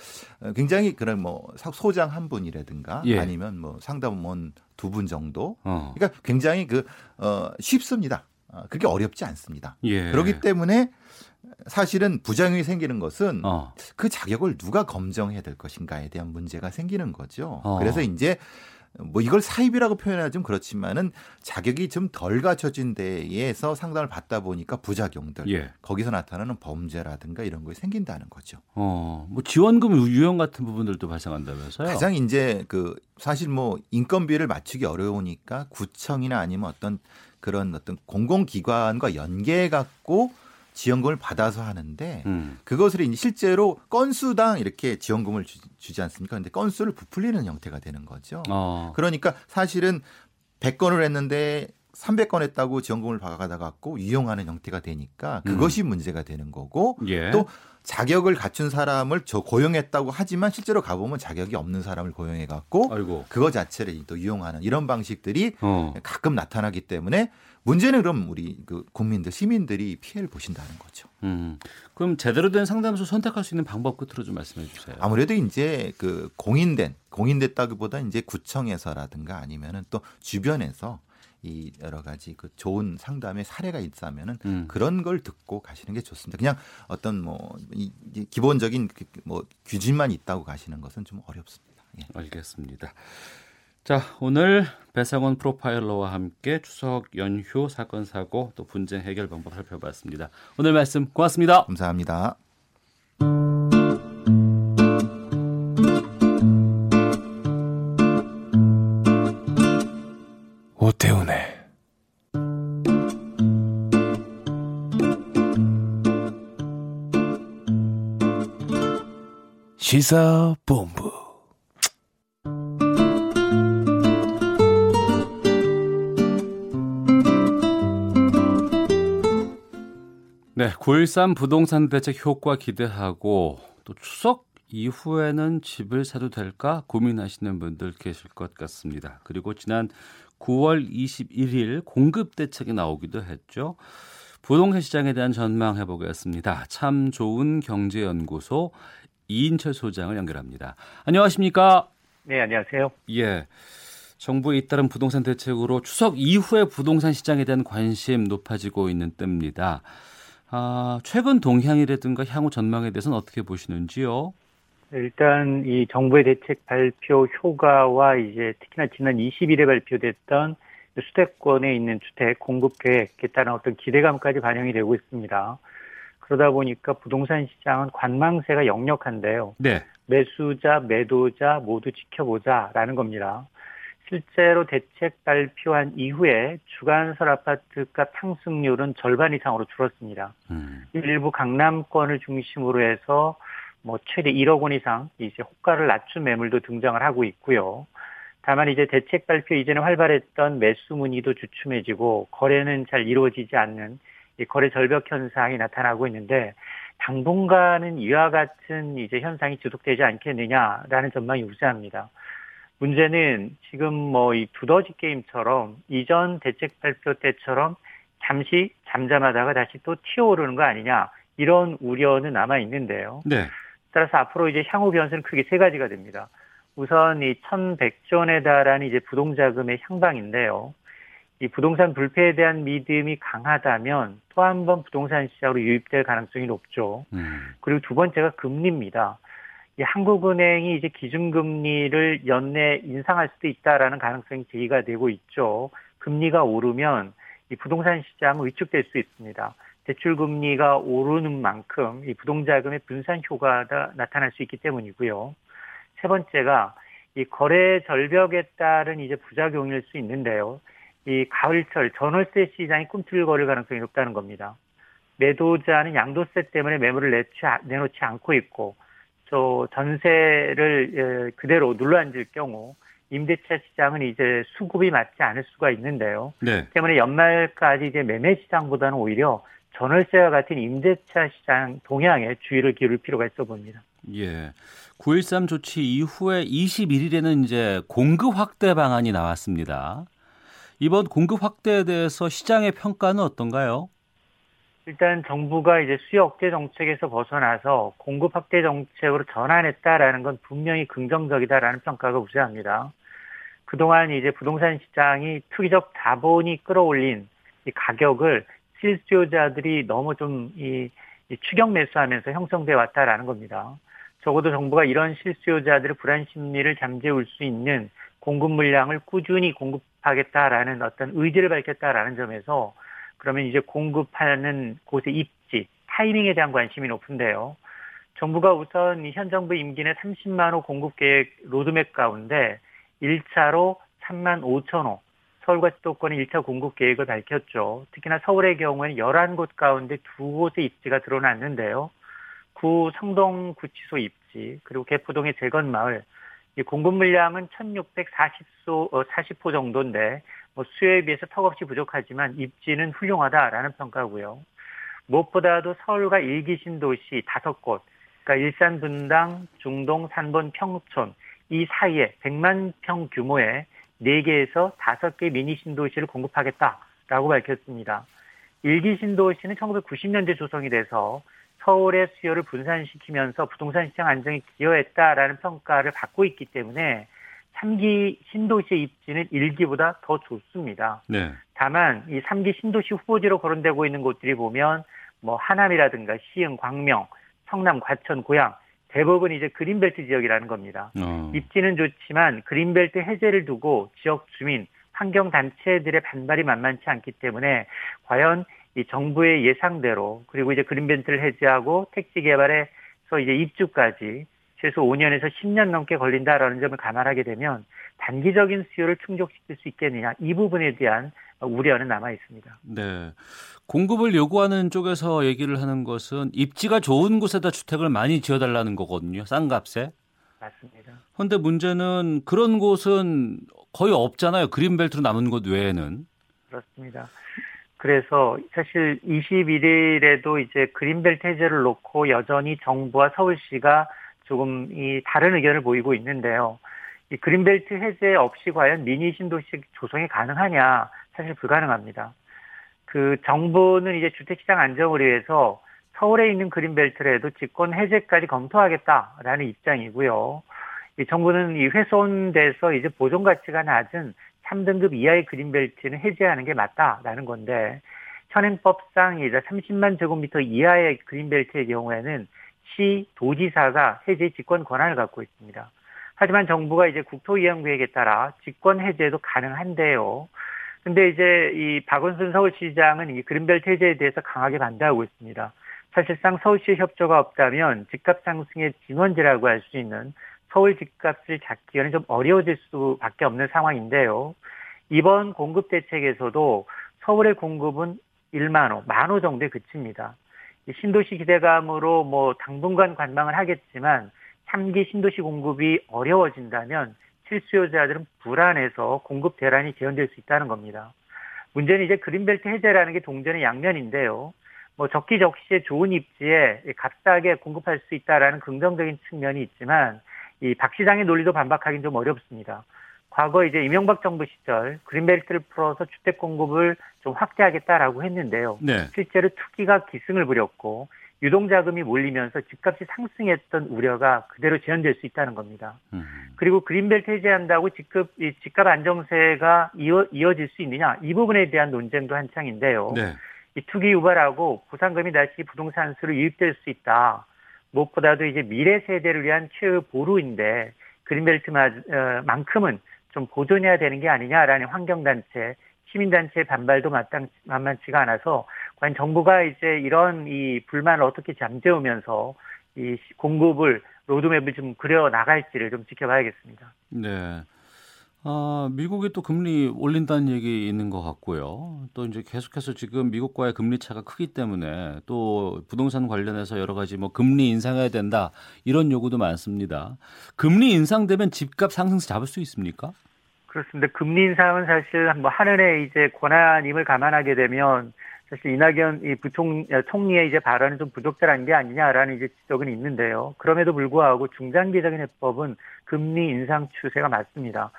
굉장히 그런 뭐 소장 한 분이라든가 예. 아니면 뭐 상담원 두 분 정도. 어. 그러니까 굉장히 그 어, 쉽습니다. 어, 그게 어렵지 않습니다. 예. 그렇기 때문에 사실은 부작용이 생기는 것은 어. 그 자격을 누가 검정해야 될 것인가에 대한 문제가 생기는 거죠. 어. 그래서 이제 뭐 이걸 사입이라고 표현하기 좀 그렇지만은 자격이 좀 덜 갖춰진 데에서 상담을 받다 보니까 부작용들 예. 거기서 나타나는 범죄라든가 이런 것이 생긴다는 거죠. 어, 뭐 지원금 유형 같은 부분들도 발생한다면서요? 가장 이제 그 사실 뭐 인건비를 맞추기 어려우니까 구청이나 아니면 어떤 그런 어떤 공공기관과 연계해 갖고 지원금을 받아서 하는데 음. 그것을 실제로 건수당 이렇게 지원금을 주, 지 않습니까? 근데 건수를 부풀리는 형태가 되는 거죠. 어. 그러니까 사실은 100건을 했는데 300건 했다고 지원금을 받아가 갖고 이용하는 형태가 되니까 그것이 음. 문제가 되는 거고 예. 또 자격을 갖춘 사람을 저 고용했다고 하지만 실제로 가보면 자격이 없는 사람을 고용해 갖고 그거 자체를 또 이용하는 이런 방식들이 어. 가끔 나타나기 때문에 문제는 그럼 우리 그 국민들 시민들이 피해를 보신다는 거죠. 음. 그럼 제대로 된 상담소 선택할 수 있는 방법 끝으로 좀 말씀해 주세요. 아무래도 이제 그 공인된 공인됐다기보다 이제 구청에서라든가 아니면은 또 주변에서 이 여러 가지 그 좋은 상담의 사례가 있다면은 음. 그런 걸 듣고 가시는 게 좋습니다. 그냥 어떤 뭐 이, 기본적인 그, 뭐 규칙만 있다고 가시는 것은 좀 어렵습니다. 예. 알겠습니다. 자, 오늘 배상원 프로파일러와 함께 추석 연휴 사건 사고 또 분쟁 해결 방법 살펴봤습니다. 오늘 말씀 고맙습니다. 감사합니다. 오태훈의 시사본부 네, 9.13 부동산 대책 효과 기대하고 또 추석 이후에는 집을 사도 될까 고민하시는 분들 계실 것 같습니다. 그리고 지난 9월 21일 공급 대책이 나오기도 했죠. 부동산 시장에 대한 전망 해 보겠습니다. 참 좋은 경제연구소 이인철 소장을 연결합니다. 안녕하십니까? 네, 안녕하세요. 예. 정부에 잇따른 부동산 대책으로 추석 이후에 부동산 시장에 대한 관심 높아지고 있는 때입니다. 아, 최근 동향이라든가 향후 전망에 대해서는 어떻게 보시는지요? 일단 이 정부의 대책 발표 효과와 이제 특히나 지난 20일에 발표됐던 수도권에 있는 주택 공급 계획에 따른 어떤 기대감까지 반영이 되고 있습니다. 그러다 보니까 부동산 시장은 관망세가 역력한데요. 네. 매수자, 매도자 모두 지켜보자라는 겁니다. 실제로 대책 발표한 이후에 주간설 아파트값 상승률은 절반 이상으로 줄었습니다. 음. 일부 강남권을 중심으로 해서 뭐 최대 1억 원 이상 이제 호가를 낮춘 매물도 등장을 하고 있고요. 다만 이제 대책 발표 이전에 활발했던 매수 문의도 주춤해지고 거래는 잘 이루어지지 않는 거래 절벽 현상이 나타나고 있는데 당분간은 이와 같은 이제 현상이 지속되지 않겠느냐라는 전망이 우세합니다. 문제는 지금 뭐 이 두더지 게임처럼 이전 대책 발표 때처럼 잠시 잠잠하다가 다시 또 튀어오르는 거 아니냐 이런 우려는 남아 있는데요. 네. 따라서 앞으로 이제 향후 변수는 크게 세 가지가 됩니다. 우선 이 1,100조 원에 달하는 이제 부동자금의 향방인데요. 이 부동산 불패에 대한 믿음이 강하다면 또 한 번 부동산 시장으로 유입될 가능성이 높죠. 음. 그리고 두 번째가 금리입니다. 이 한국은행이 이제 기준금리를 연내 인상할 수도 있다라는 가능성이 제기가 되고 있죠. 금리가 오르면 이 부동산 시장은 위축될 수 있습니다. 대출 금리가 오르는 만큼 이 부동자금의 분산 효과가 나타날 수 있기 때문이고요. 세 번째가 이 거래 절벽에 따른 이제 부작용일 수 있는데요. 이 가을철 전월세 시장이 꿈틀거릴 가능성이 높다는 겁니다. 매도자는 양도세 때문에 매물을 내놓지 않고 있고 또 전세를 예, 그대로 눌러앉을 경우 임대차 시장은 이제 수급이 맞지 않을 수가 있는데요. 네. 때문에 연말까지 이제 매매 시장보다는 오히려 전월세와 같은 임대차 시장 동향에 주의를 기울일 필요가 있어 보입니다. 예. 9.13 조치 이후에 21일에는 이제 공급 확대 방안이 나왔습니다. 이번 공급 확대에 대해서 시장의 평가는 어떤가요? 일단 정부가 이제 수요 억제 정책에서 벗어나서 공급 확대 정책으로 전환했다라는 건 분명히 긍정적이다라는 평가가 우세합니다. 그동안 이제 부동산 시장이 투기적 자본이 끌어올린 이 가격을 실수요자들이 너무 좀 이, 추경 매수하면서 형성돼 왔다라는 겁니다. 적어도 정부가 이런 실수요자들의 불안 심리를 잠재울 수 있는 공급 물량을 꾸준히 공급하겠다라는 어떤 의지를 밝혔다라는 점에서 그러면 이제 공급하는 곳의 입지, 타이밍에 대한 관심이 높은데요. 정부가 우선 현 정부 임기 내 30만 호 공급 계획 로드맵 가운데 1차로 3만 5천 호, 서울과 수도권의 1차 공급 계획을 밝혔죠. 특히나 서울의 경우에는 11곳 가운데 두 곳의 입지가 드러났는데요. 구 성동 구치소 입지, 그리고 개포동의 재건마을, 공급 물량은 1640소, 40호 어, 정도인데, 뭐 수요에 비해서 턱없이 부족하지만 입지는 훌륭하다라는 평가고요. 무엇보다도 서울과 일기 신도시 다섯 곳, 그러니까 일산 분당, 중동, 산본, 평촌 이 사이에 100만 평 규모의 4개에서 5개 미니 신도시를 공급하겠다라고 밝혔습니다. 일기 신도시는 1990년대 조성이 돼서 서울의 수요를 분산시키면서 부동산 시장 안정에 기여했다라는 평가를 받고 있기 때문에 3기 신도시의 입지는 1기보다 더 좋습니다. 네. 다만 이 3기 신도시 후보지로 거론되고 있는 곳들이 보면 뭐 하남이라든가 시흥, 광명, 성남, 과천, 고양 대부분 이제 그린벨트 지역이라는 겁니다. 어. 입지는 좋지만 그린벨트 해제를 두고 지역 주민, 환경 단체들의 반발이 만만치 않기 때문에 과연 이 정부의 예상대로 그리고 이제 그린벨트를 해제하고 택지 개발에서 이제 입주까지 최소 5년에서 10년 넘게 걸린다라는 점을 감안하게 되면 단기적인 수요를 충족시킬 수 있겠느냐 이 부분에 대한 우려는 남아 있습니다. 네. 공급을 요구하는 쪽에서 얘기를 하는 것은 입지가 좋은 곳에다 주택을 많이 지어달라는 거거든요. 싼 값에. 맞습니다. 그런데 문제는 그런 곳은 거의 없잖아요. 그린벨트로 남은 곳 외에는. 그렇습니다. 그래서 사실 21일에도 이제 그린벨트 해제를 놓고 여전히 정부와 서울시가 조금 이 다른 의견을 보이고 있는데요. 이 그린벨트 해제 없이 과연 미니 신도시 조성이 가능하냐 사실 불가능합니다. 그 정부는 이제 주택시장 안정을 위해서 서울에 있는 그린벨트라도 집권 해제까지 검토하겠다라는 입장이고요. 이 정부는 이 훼손돼서 이제 보존 가치가 낮은 3등급 이하의 그린벨트는 해제하는 게 맞다라는 건데 현행법상 이제 30만 제곱미터 이하의 그린벨트의 경우에는 시 도지사가 해제 직권 권한을 갖고 있습니다. 하지만 정부가 이제 국토이양구획에 따라 직권 해제도 가능한데요. 근데 이제 이 박원순 서울시장은 이 그린벨트 해제에 대해서 강하게 반대하고 있습니다. 사실상 서울시 협조가 없다면 집값 상승의 진원지라고 할 수 있는 서울 집값을 잡기에는 좀 어려워질 수밖에 없는 상황인데요. 이번 공급 대책에서도 서울의 공급은 1만 호, 만호 정도에 그칩니다. 신도시 기대감으로 뭐 당분간 관망을 하겠지만 3기 신도시 공급이 어려워진다면 실수요자들은 불안해서 공급 대란이 재현될 수 있다는 겁니다. 문제는 이제 그린벨트 해제라는 게 동전의 양면인데요. 뭐 적기적시에 좋은 입지에 값싸게 공급할 수 있다라는 긍정적인 측면이 있지만 이 박 시장의 논리도 반박하기는 좀 어렵습니다. 과거 이제 이명박 정부 시절 그린벨트를 풀어서 주택 공급을 좀 확대하겠다라고 했는데요. 네. 실제로 투기가 기승을 부렸고 유동 자금이 몰리면서 집값이 상승했던 우려가 그대로 재현될 수 있다는 겁니다. 음. 그리고 그린벨트 해제한다고 집값, 집값 안정세가 이어, 이어질 수 있느냐 이 부분에 대한 논쟁도 한창인데요. 네. 이 투기 유발하고 부상금이 다시 부동산 수로 유입될 수 있다. 무엇보다도 이제 미래 세대를 위한 최후 보루인데 그린벨트만큼은 좀 보존해야 되는 게 아니냐라는 환경단체, 시민단체의 반발도 마땅, 만만치가 않아서 과연 정부가 이제 이런 이 불만을 어떻게 잠재우면서 이 공급을 로드맵을 좀 그려 나갈지를 좀 지켜봐야겠습니다. 네. 아, 미국이 또 금리 올린다는 얘기 있는 것 같고요. 또 이제 계속해서 지금 미국과의 금리 차가 크기 때문에 또 부동산 관련해서 여러 가지 뭐 금리 인상해야 된다 이런 요구도 많습니다. 금리 인상되면 집값 상승세 잡을 수 있습니까? 그렇습니다. 금리 인상은 사실 뭐 하늘의 이제 권한임을 감안하게 되면 사실 이낙연 이 부총 총리의 이제 발언은 좀 부적절한 게 아니냐라는 이제 지적은 있는데요. 그럼에도 불구하고 중장기적인 해법은 금리 인상 추세가 맞습니다.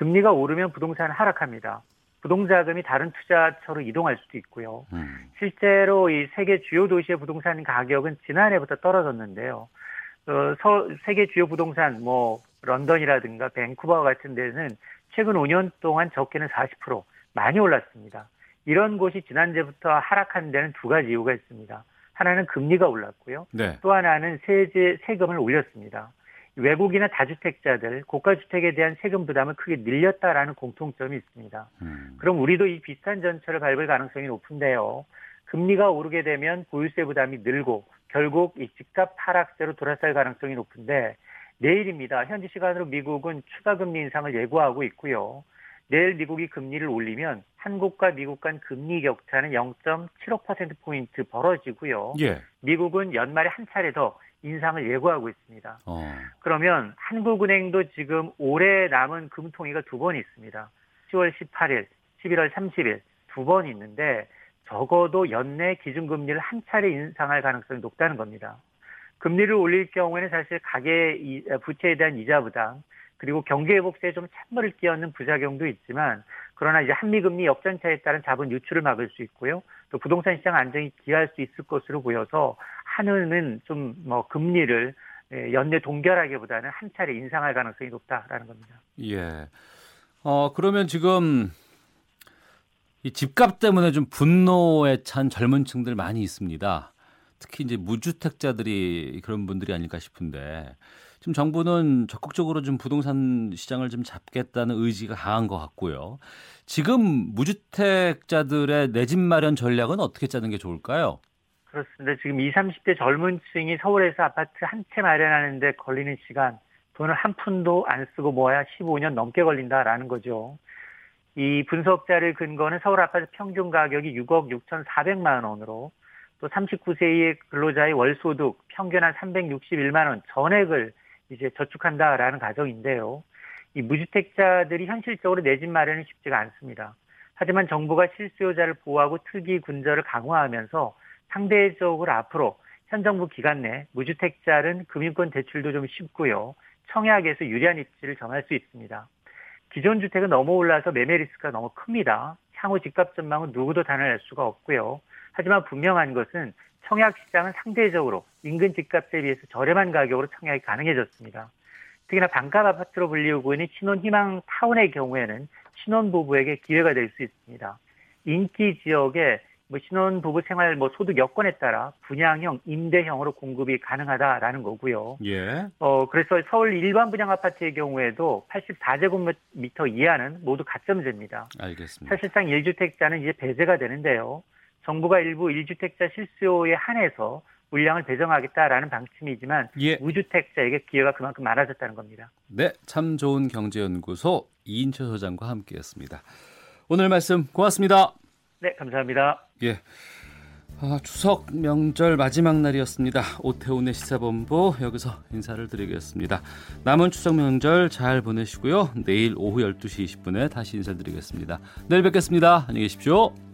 금리가 오르면 부동산은 하락합니다. 부동자금이 다른 투자처로 이동할 수도 있고요. 음. 실제로 이 세계 주요 도시의 부동산 가격은 지난해부터 떨어졌는데요. 어, 서, 세계 주요 부동산 뭐 런던이라든가 밴쿠버 같은 데는 최근 5년 동안 적게는 40% 많이 올랐습니다. 이런 곳이 지난주부터 하락한 데는 두 가지 이유가 있습니다. 하나는 금리가 올랐고요. 네. 또 하나는 세제 세금을 올렸습니다. 외국이나 다주택자들 고가주택에 대한 세금 부담을 크게 늘렸다라는 공통점이 있습니다. 음. 그럼 우리도 이 비슷한 전철을 밟을 가능성이 높은데요. 금리가 오르게 되면 보유세 부담이 늘고 결국 이 집값 하락세로 돌아설 가능성이 높은데 내일입니다. 현지 시간으로 미국은 추가 금리 인상을 예고하고 있고요. 내일 미국이 금리를 올리면 한국과 미국 간 금리 격차는 0.75%포인트 벌어지고요. 예. 미국은 연말에 한 차례 더 인상을 예고하고 있습니다. 어. 그러면 한국은행도 지금 올해 남은 금통위가 두 번 있습니다. 10월 18일, 11월 30일 두 번 있는데 적어도 연내 기준금리를 한 차례 인상할 가능성이 높다는 겁니다. 금리를 올릴 경우에는 사실 가계 부채에 대한 이자 부담 그리고 경기 회복세에 좀 찬물을 끼얹는 부작용도 있지만 그러나 이제 한미 금리 역전차에 따른 자본 유출을 막을 수 있고요. 또 부동산 시장 안정이 기할 수 있을 것으로 보여서 한은은 좀 뭐 금리를 예, 연내 동결하기보다는 한 차례 인상할 가능성이 높다라는 겁니다. 예. 어 그러면 지금 이 집값 때문에 좀 분노에 찬 젊은 층들 많이 있습니다. 특히 이제 무주택자들이 그런 분들이 아닐까 싶은데 지금 정부는 적극적으로 좀 부동산 시장을 좀 잡겠다는 의지가 강한 것 같고요. 지금 무주택자들의 내 집 마련 전략은 어떻게 짜는 게 좋을까요? 그렇습니다. 지금 20, 30대 젊은 층이 서울에서 아파트 한 채 마련하는데 걸리는 시간, 돈을 한 푼도 안 쓰고 모아야 15년 넘게 걸린다라는 거죠. 이 분석자를 근거는 서울 아파트 평균 가격이 6억 6,400만 원으로 또 39세 이의 근로자의 월소득 평균 한 361만 원 전액을 이제 저축한다라는 가정인데요. 이 무주택자들이 현실적으로 내 집 마련이 쉽지가 않습니다. 하지만 정부가 실수요자를 보호하고 특이 군절을 강화하면서 상대적으로 앞으로 현 정부 기간 내 무주택자는 금융권 대출도 좀 쉽고요. 청약에서 유리한 입지를 정할 수 있습니다. 기존 주택은 너무 올라서 매매 리스크가 너무 큽니다. 향후 집값 전망은 누구도 단언할 수가 없고요. 하지만 분명한 것은 청약 시장은 상대적으로 인근 집값에 비해서 저렴한 가격으로 청약이 가능해졌습니다. 특히나 반값 아파트로 불리우고 있는 신혼 희망 타운의 경우에는 신혼 부부에게 기회가 될 수 있습니다. 인기 지역에 뭐 신혼 부부 생활 뭐 소득 여건에 따라 분양형, 임대형으로 공급이 가능하다라는 거고요. 예. 어, 그래서 서울 일반 분양 아파트의 경우에도 84제곱미터 이하는 모두 가점제입니다. 알겠습니다. 사실상 1주택자는 이제 배제가 되는데요. 정부가 일부 1주택자 실수요에 한해서 물량을 배정하겠다라는 방침이지만 예. 무주택자에게 기회가 그만큼 많아졌다는 겁니다. 네, 참 좋은 경제연구소 이인철 소장과 함께했습니다. 오늘 말씀 고맙습니다. 네, 감사합니다. 예. 아, 추석 명절 마지막 날이었습니다. 오태훈의 시사본부 여기서 인사를 드리겠습니다. 남은 추석 명절 잘 보내시고요. 내일 오후 12시 20분에 다시 인사드리겠습니다. 내일 뵙겠습니다. 안녕히 계십시오.